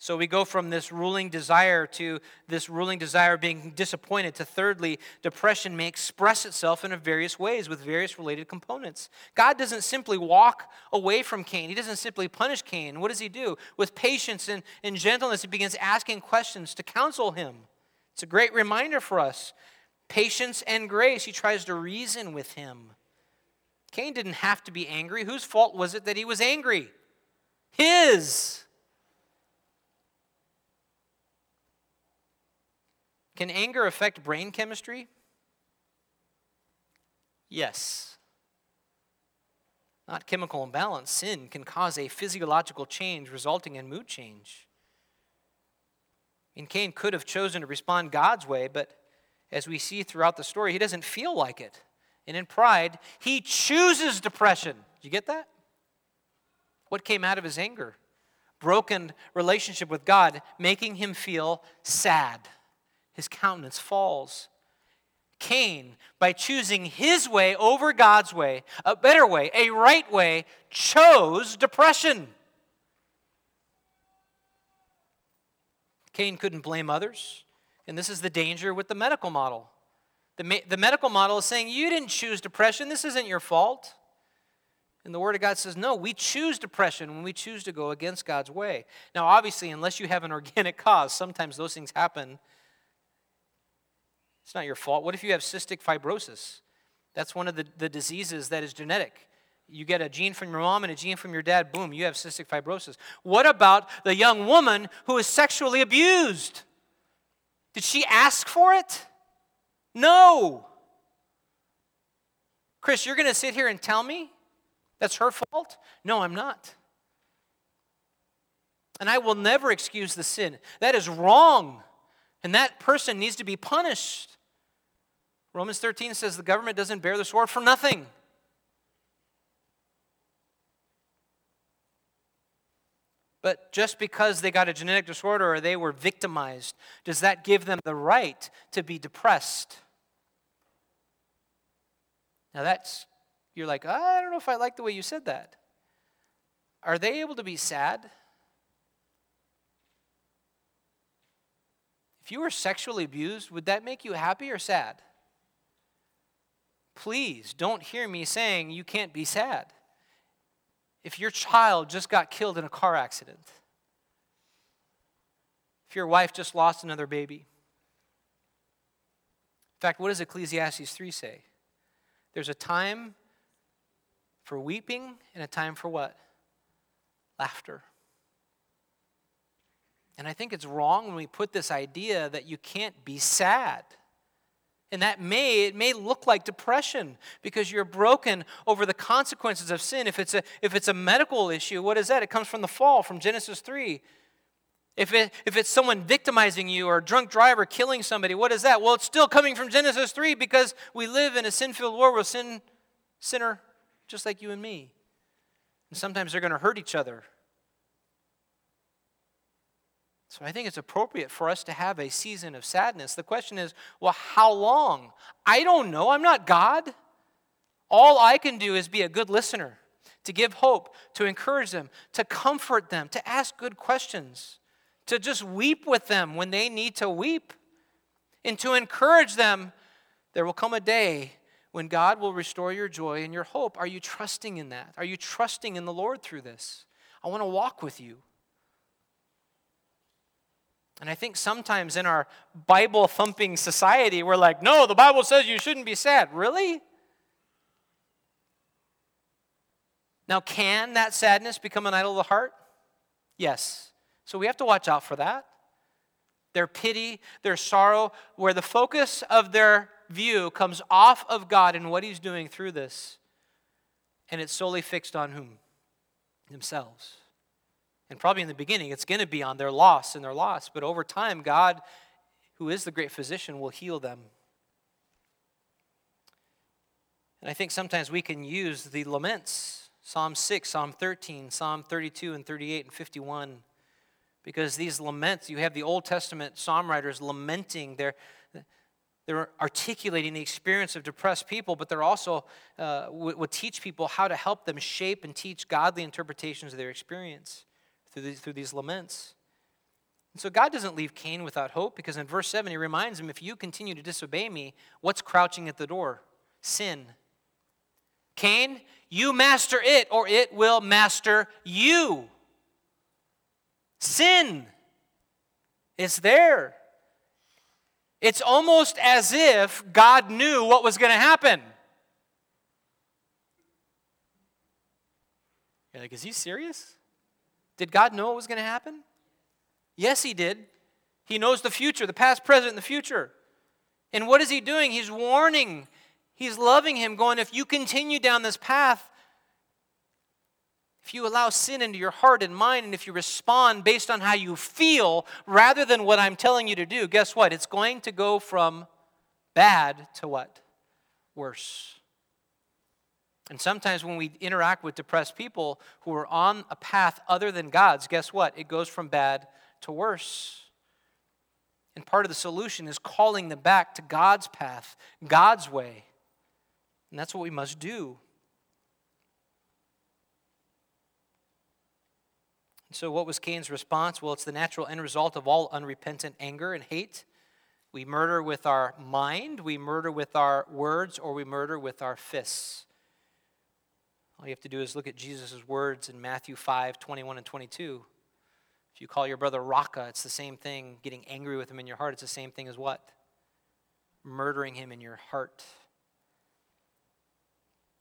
Speaker 1: so we go from this ruling desire to this ruling desire being disappointed to thirdly, depression may express itself in various ways with various related components. God doesn't simply walk away from Cain, He doesn't simply punish Cain. What does He do? With patience and, and gentleness, He begins asking questions to counsel him. It's a great reminder for us. Patience and grace, He tries to reason with him. Cain didn't have to be angry. Whose fault was it that he was angry? His. Can anger affect brain chemistry? Yes. Not chemical imbalance. Sin can cause a physiological change resulting in mood change. And Cain could have chosen to respond God's way, but as we see throughout the story, he doesn't feel like it. And in pride, he chooses depression. Did you get that? What came out of his anger? Broken relationship with God, making him feel sad his countenance falls. Cain, by choosing his way over God's way, a better way, a right way, chose depression. Cain couldn't blame others. And this is the danger with the medical model. The, the medical model is saying, You didn't choose depression. This isn't your fault. And the Word of God says, No, we choose depression when we choose to go against God's way. Now, obviously, unless you have an organic cause, sometimes those things happen it's not your fault. What if you have cystic fibrosis? That's one of the, the diseases that is genetic. You get a gene from your mom and a gene from your dad, boom, you have cystic fibrosis. What about the young woman who is sexually abused? Did she ask for it? No. Chris, you're going to sit here and tell me that's her fault? No, I'm not. And I will never excuse the sin. That is wrong. And that person needs to be punished. Romans 13 says the government doesn't bear the sword for nothing. But just because they got a genetic disorder or they were victimized, does that give them the right to be depressed? Now that's, you're like, I don't know if I like the way you said that. Are they able to be sad? If you were sexually abused, would that make you happy or sad? Please don't hear me saying you can't be sad. If your child just got killed in a car accident, if your wife just lost another baby. In fact, what does Ecclesiastes 3 say? There's a time for weeping and a time for what? Laughter. And I think it's wrong when we put this idea that you can't be sad. And that may, it may look like depression because you're broken over the consequences of sin. If it's a, if it's a medical issue, what is that? It comes from the fall, from Genesis 3. If, it, if it's someone victimizing you or a drunk driver killing somebody, what is that? Well, it's still coming from Genesis 3 because we live in a sin filled world with sin, sinner just like you and me. And sometimes they're going to hurt each other. So I think it's appropriate for us to have a season of sadness. The question is, well, how long? I don't know. I'm not God. All I can do is be a good listener, to give hope, to encourage them, to comfort them, to ask good questions, to just weep with them when they need to weep, and to encourage them. There will come a day when God will restore your joy and your hope. Are you trusting in that? Are you trusting in the Lord through this? I want to walk with you. And I think sometimes in our Bible thumping society, we're like, no, the Bible says you shouldn't be sad. Really? Now, can that sadness become an idol of the heart? Yes. So we have to watch out for that. Their pity, their sorrow, where the focus of their view comes off of God and what He's doing through this, and it's solely fixed on whom? Themselves. And probably in the beginning, it's going to be on their loss and their loss. But over time, God, who is the great physician, will heal them. And I think sometimes we can use the laments Psalm 6, Psalm 13, Psalm 32, and 38, and 51. Because these laments, you have the Old Testament psalm writers lamenting, they're, they're articulating the experience of depressed people, but they're also uh, would, would teach people how to help them shape and teach godly interpretations of their experience through these, through these laments. And so God doesn't leave Cain without hope because in verse 7 he reminds him if you continue to disobey me, what's crouching at the door? Sin. Cain, you master it or it will master you. Sin is there. It's almost as if God knew what was going to happen. You're like, is he serious? Did God know it was going to happen? Yes, He did. He knows the future, the past, present, and the future. And what is He doing? He's warning, He's loving him, going, if you continue down this path, if you allow sin into your heart and mind, and if you respond based on how you feel rather than what I'm telling you to do, guess what? It's going to go from bad to what? Worse. And sometimes when we interact with depressed people who are on a path other than God's, guess what? It goes from bad to worse. And part of the solution is calling them back to God's path, God's way. And that's what we must do. so, what was Cain's response? Well, it's the natural end result of all unrepentant anger and hate. We murder with our mind, we murder with our words, or we murder with our fists. All you have to do is look at Jesus' words in Matthew 5 21 and 22. If you call your brother Raca, it's the same thing. Getting angry with him in your heart, it's the same thing as what? Murdering him in your heart.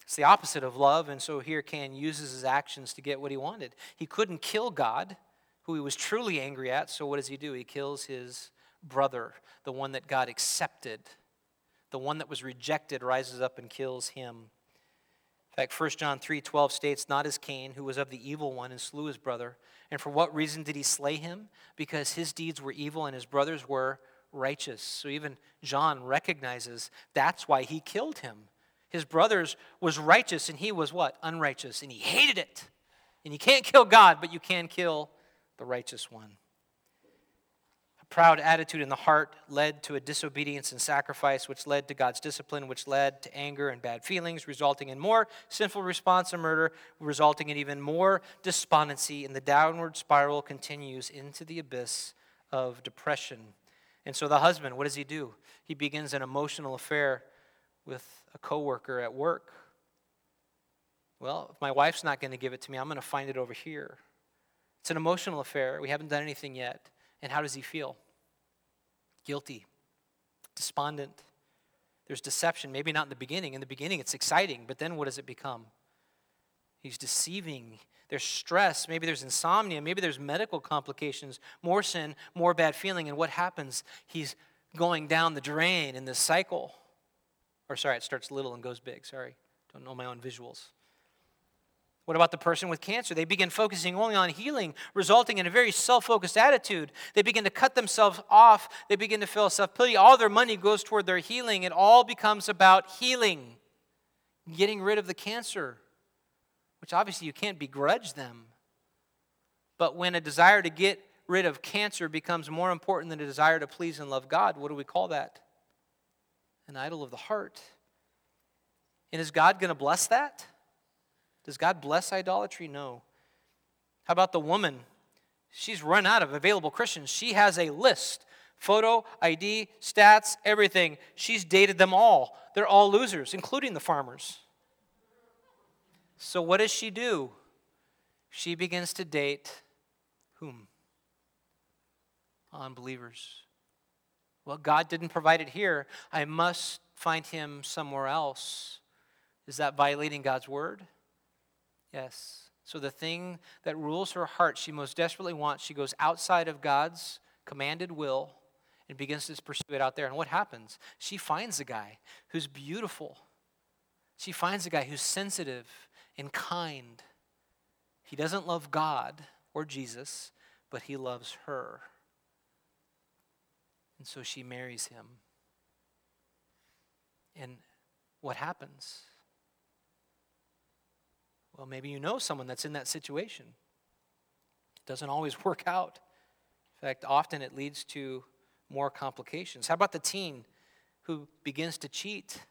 Speaker 1: It's the opposite of love, and so here Cain uses his actions to get what he wanted. He couldn't kill God, who he was truly angry at, so what does he do? He kills his brother, the one that God accepted. The one that was rejected rises up and kills him fact, 1 John 3 12 states, Not as Cain, who was of the evil one and slew his brother. And for what reason did he slay him? Because his deeds were evil and his brothers were righteous. So even John recognizes that's why he killed him. His brothers was righteous and he was what? Unrighteous. And he hated it. And you can't kill God, but you can kill the righteous one proud attitude in the heart led to a disobedience and sacrifice, which led to God's discipline, which led to anger and bad feelings, resulting in more sinful response and murder, resulting in even more despondency, and the downward spiral continues into the abyss of depression. And so the husband, what does he do? He begins an emotional affair with a coworker at work. Well, if my wife's not going to give it to me, I'm going to find it over here. It's an emotional affair. We haven't done anything yet. And how does he feel? Guilty, despondent. There's deception, maybe not in the beginning. In the beginning, it's exciting, but then what does it become? He's deceiving. There's stress. Maybe there's insomnia. Maybe there's medical complications. More sin, more bad feeling. And what happens? He's going down the drain in this cycle. Or, sorry, it starts little and goes big. Sorry, don't know my own visuals. What about the person with cancer? They begin focusing only on healing, resulting in a very self focused attitude. They begin to cut themselves off. They begin to feel self pity. All their money goes toward their healing. It all becomes about healing, getting rid of the cancer, which obviously you can't begrudge them. But when a desire to get rid of cancer becomes more important than a desire to please and love God, what do we call that? An idol of the heart. And is God going to bless that? Does God bless idolatry? No. How about the woman? She's run out of available Christians. She has a list photo, ID, stats, everything. She's dated them all. They're all losers, including the farmers. So, what does she do? She begins to date whom? Unbelievers. Well, God didn't provide it here. I must find him somewhere else. Is that violating God's word? Yes. So the thing that rules her heart she most desperately wants, she goes outside of God's commanded will and begins to pursue it out there. And what happens? She finds a guy who's beautiful. She finds a guy who's sensitive and kind. He doesn't love God or Jesus, but he loves her. And so she marries him. And what happens? Well, maybe you know someone that's in that situation. It doesn't always work out. In fact, often it leads to more complications. How about the teen who begins to cheat?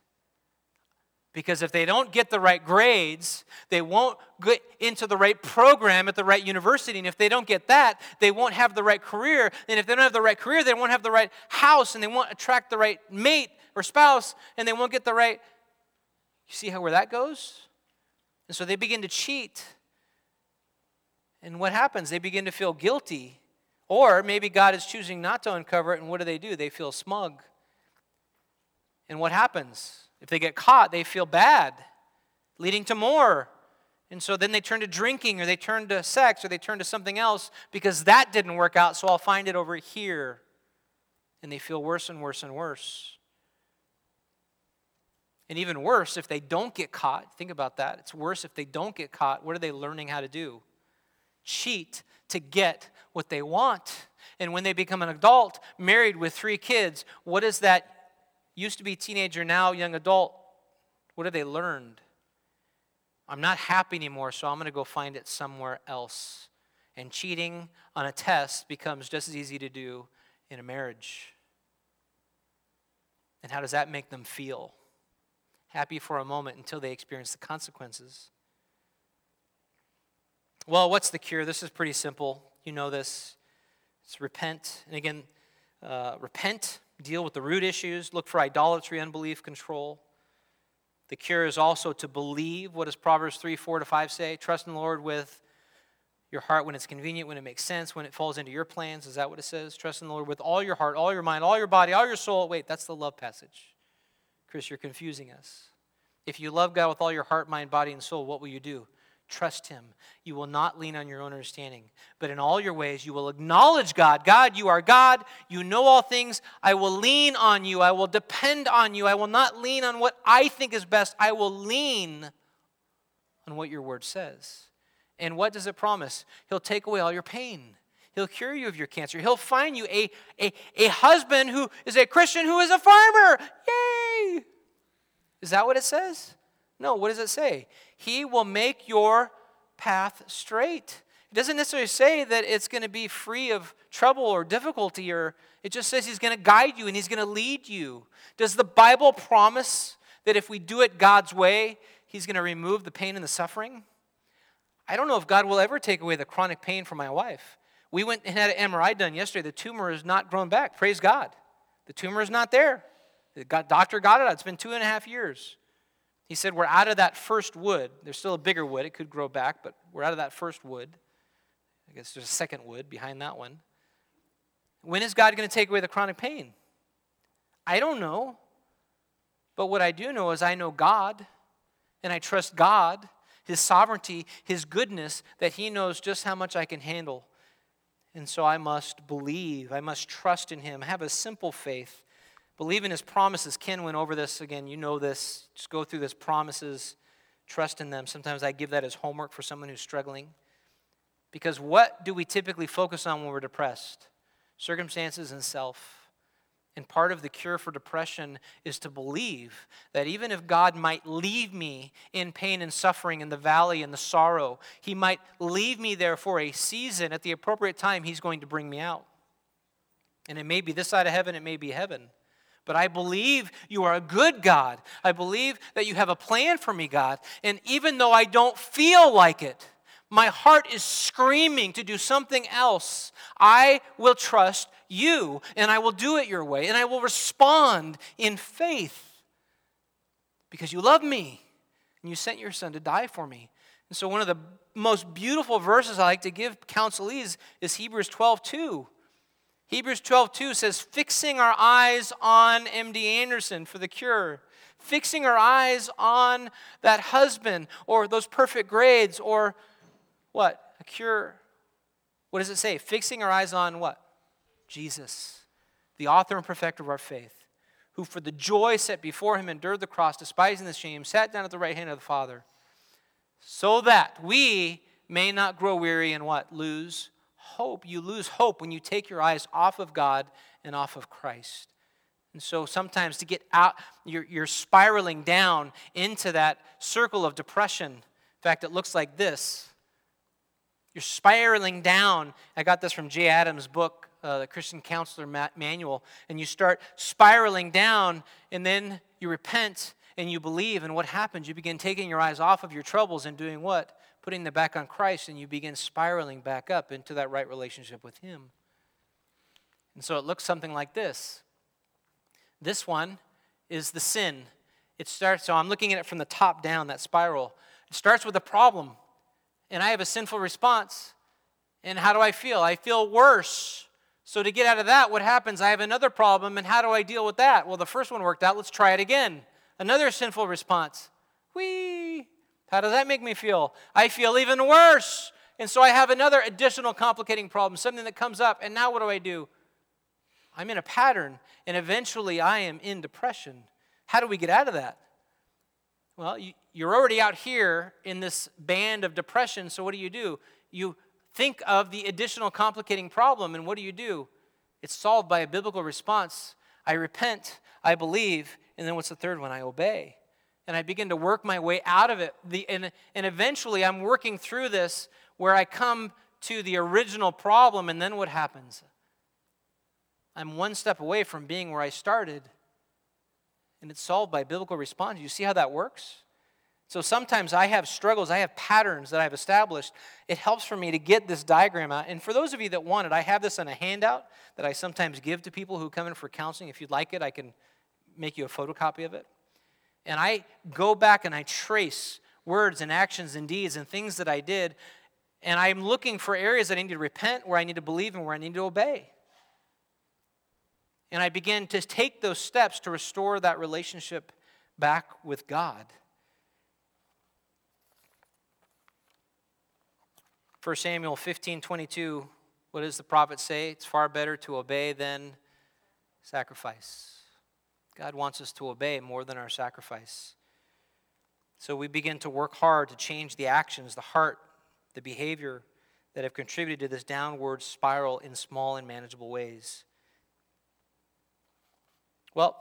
Speaker 1: Because if they don't get the right grades, they won't get into the right program at the right university. And if they don't get that, they won't have the right career. And if they don't have the right career, they won't have the right house and they won't attract the right mate or spouse and they won't get the right. You see how where that goes? And so they begin to cheat. And what happens? They begin to feel guilty. Or maybe God is choosing not to uncover it, and what do they do? They feel smug. And what happens? If they get caught, they feel bad, leading to more. And so then they turn to drinking, or they turn to sex, or they turn to something else because that didn't work out, so I'll find it over here. And they feel worse and worse and worse. And even worse, if they don't get caught, think about that. It's worse if they don't get caught. What are they learning how to do? Cheat to get what they want. And when they become an adult, married with three kids, what is that used to be teenager, now young adult? What have they learned? I'm not happy anymore, so I'm going to go find it somewhere else. And cheating on a test becomes just as easy to do in a marriage. And how does that make them feel? Happy for a moment until they experience the consequences. Well, what's the cure? This is pretty simple. You know this. It's repent. And again, uh, repent, deal with the root issues, look for idolatry, unbelief, control. The cure is also to believe. What does Proverbs 3 4 to 5 say? Trust in the Lord with your heart when it's convenient, when it makes sense, when it falls into your plans. Is that what it says? Trust in the Lord with all your heart, all your mind, all your body, all your soul. Wait, that's the love passage. Chris, you're confusing us. If you love God with all your heart, mind, body, and soul, what will you do? Trust Him. You will not lean on your own understanding, but in all your ways you will acknowledge God. God, you are God. You know all things. I will lean on you. I will depend on you. I will not lean on what I think is best. I will lean on what your word says. And what does it promise? He'll take away all your pain. He'll cure you of your cancer. He'll find you a, a, a husband who is a Christian who is a farmer. Yay! Is that what it says? No, what does it say? He will make your path straight. It doesn't necessarily say that it's going to be free of trouble or difficulty, or it just says He's going to guide you and He's going to lead you. Does the Bible promise that if we do it God's way, He's going to remove the pain and the suffering? I don't know if God will ever take away the chronic pain from my wife. We went and had an MRI done yesterday. The tumor has not grown back. Praise God. The tumor is not there. The doctor got it out. It's been two and a half years. He said, We're out of that first wood. There's still a bigger wood. It could grow back, but we're out of that first wood. I guess there's a second wood behind that one. When is God going to take away the chronic pain? I don't know. But what I do know is I know God, and I trust God, His sovereignty, His goodness, that He knows just how much I can handle and so I must believe, I must trust in him, have a simple faith, Believe in his promises. Ken went over this again. You know this. Just go through this promises, trust in them. Sometimes I give that as homework for someone who's struggling. Because what do we typically focus on when we're depressed? Circumstances and self. And part of the cure for depression is to believe that even if God might leave me in pain and suffering in the valley and the sorrow, He might leave me there for a season. At the appropriate time, He's going to bring me out. And it may be this side of heaven, it may be heaven. But I believe you are a good God. I believe that you have a plan for me, God. And even though I don't feel like it, my heart is screaming to do something else. I will trust you and I will do it your way and I will respond in faith because you love me and you sent your son to die for me. And so, one of the most beautiful verses I like to give counselees is Hebrews 12 2. Hebrews 12 2 says, Fixing our eyes on MD Anderson for the cure fixing our eyes on that husband or those perfect grades or what? A cure. What does it say? Fixing our eyes on what? Jesus, the author and perfecter of our faith, who for the joy set before him endured the cross, despising the shame, sat down at the right hand of the Father, so that we may not grow weary and what? Lose hope. You lose hope when you take your eyes off of God and off of Christ. And so sometimes to get out, you're, you're spiraling down into that circle of depression. In fact, it looks like this you're spiraling down. I got this from Jay Adams' book, uh, the Christian Counselor Manual. And you start spiraling down, and then you repent and you believe. And what happens? You begin taking your eyes off of your troubles and doing what? Putting them back on Christ, and you begin spiraling back up into that right relationship with Him. And so it looks something like this. This one is the sin. It starts, so I'm looking at it from the top down, that spiral. It starts with a problem and I have a sinful response. And how do I feel? I feel worse. So, to get out of that, what happens? I have another problem, and how do I deal with that? Well, the first one worked out. Let's try it again. Another sinful response. Whee! How does that make me feel? I feel even worse. And so I have another additional complicating problem, something that comes up, and now what do I do? I'm in a pattern, and eventually I am in depression. How do we get out of that? Well, you, you're already out here in this band of depression, so what do you do? You think of the additional complicating problem, and what do you do? It's solved by a biblical response. I repent, I believe, and then what's the third one? I obey. And I begin to work my way out of it. The, and, and eventually, I'm working through this where I come to the original problem, and then what happens? I'm one step away from being where I started and it's solved by biblical response. You see how that works? So sometimes I have struggles, I have patterns that I've established. It helps for me to get this diagram out. And for those of you that want it, I have this on a handout that I sometimes give to people who come in for counseling. If you'd like it, I can make you a photocopy of it. And I go back and I trace words and actions and deeds and things that I did. And I'm looking for areas that I need to repent, where I need to believe, and where I need to obey. And I begin to take those steps to restore that relationship back with God. 1 Samuel 15 22, what does the prophet say? It's far better to obey than sacrifice. God wants us to obey more than our sacrifice. So we begin to work hard to change the actions, the heart, the behavior that have contributed to this downward spiral in small and manageable ways. Well,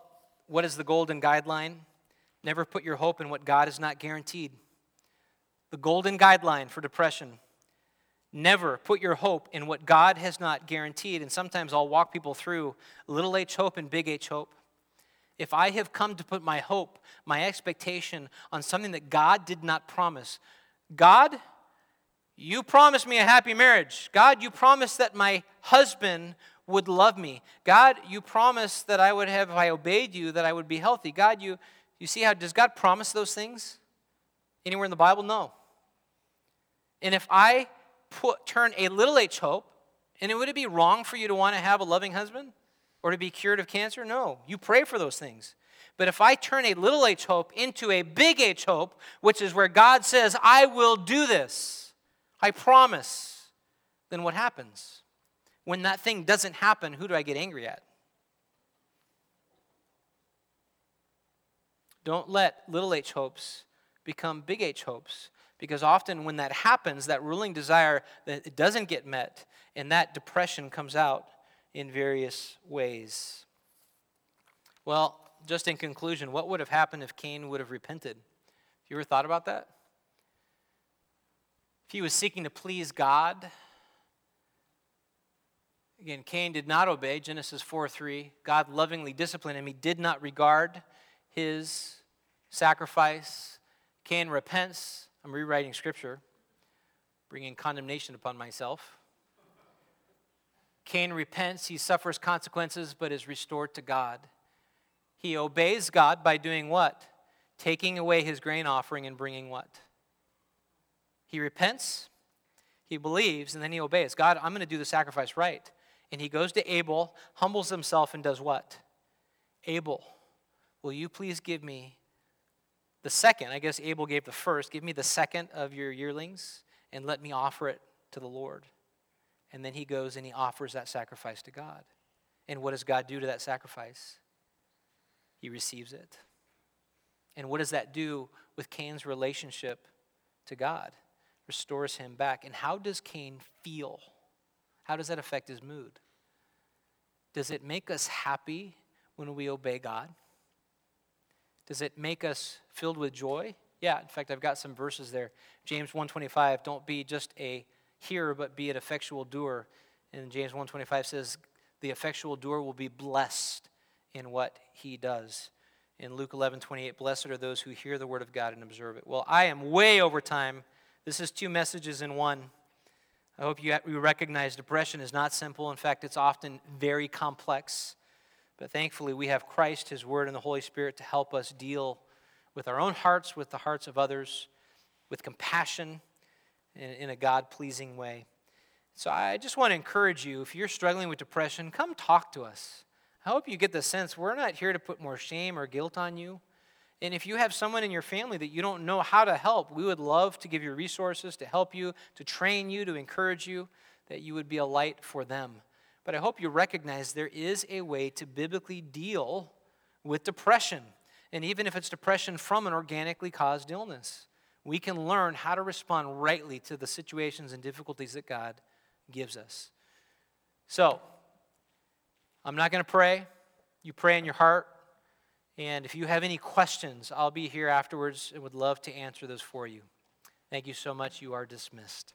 Speaker 1: what is the golden guideline? Never put your hope in what God has not guaranteed. The golden guideline for depression. Never put your hope in what God has not guaranteed. And sometimes I'll walk people through little h hope and big H hope. If I have come to put my hope, my expectation on something that God did not promise, God, you promised me a happy marriage. God, you promised that my husband would love me. God, you promised that I would have, if I obeyed you, that I would be healthy. God, you, you see how, does God promise those things? Anywhere in the Bible? No. And if I put, turn a little h hope, and it, would it be wrong for you to want to have a loving husband or to be cured of cancer? No. You pray for those things. But if I turn a little h hope into a big H hope, which is where God says, I will do this, I promise, then what happens? When that thing doesn't happen, who do I get angry at? Don't let little h hopes become big H hopes. Because often when that happens, that ruling desire that it doesn't get met, and that depression comes out in various ways. Well, just in conclusion, what would have happened if Cain would have repented? Have you ever thought about that? If he was seeking to please God, again, Cain did not obey, Genesis 4 3. God lovingly disciplined him. He did not regard his sacrifice. Cain repents. I'm rewriting scripture, bringing condemnation upon myself. Cain repents, he suffers consequences, but is restored to God. He obeys God by doing what? Taking away his grain offering and bringing what? He repents, he believes, and then he obeys. God, I'm going to do the sacrifice right. And he goes to Abel, humbles himself, and does what? Abel, will you please give me the second? I guess Abel gave the first. Give me the second of your yearlings and let me offer it to the Lord. And then he goes and he offers that sacrifice to God. And what does God do to that sacrifice? He receives it. And what does that do with Cain's relationship to God? Restores him back. And how does Cain feel? How does that affect his mood? Does it make us happy when we obey God? Does it make us filled with joy? Yeah, in fact, I've got some verses there. James 125, don't be just a hearer, but be an effectual doer. And James 125 says, the effectual doer will be blessed in what he does. In Luke 11, 28, blessed are those who hear the word of God and observe it. Well, I am way over time. This is two messages in one. I hope you, recognize depression is not simple. In fact, it's often very complex. But thankfully, we have Christ, His Word, and the Holy Spirit to help us deal with our own hearts, with the hearts of others, with compassion in a God pleasing way. So I just want to encourage you if you're struggling with depression, come talk to us. I hope you get the sense we're not here to put more shame or guilt on you. And if you have someone in your family that you don't know how to help, we would love to give you resources to help you, to train you, to encourage you, that you would be a light for them. But I hope you recognize there is a way to biblically deal with depression. And even if it's depression from an organically caused illness, we can learn how to respond rightly to the situations and difficulties that God gives us. So, I'm not going to pray. You pray in your heart. And if you have any questions, I'll be here afterwards and would love to answer those for you. Thank you so much. You are dismissed.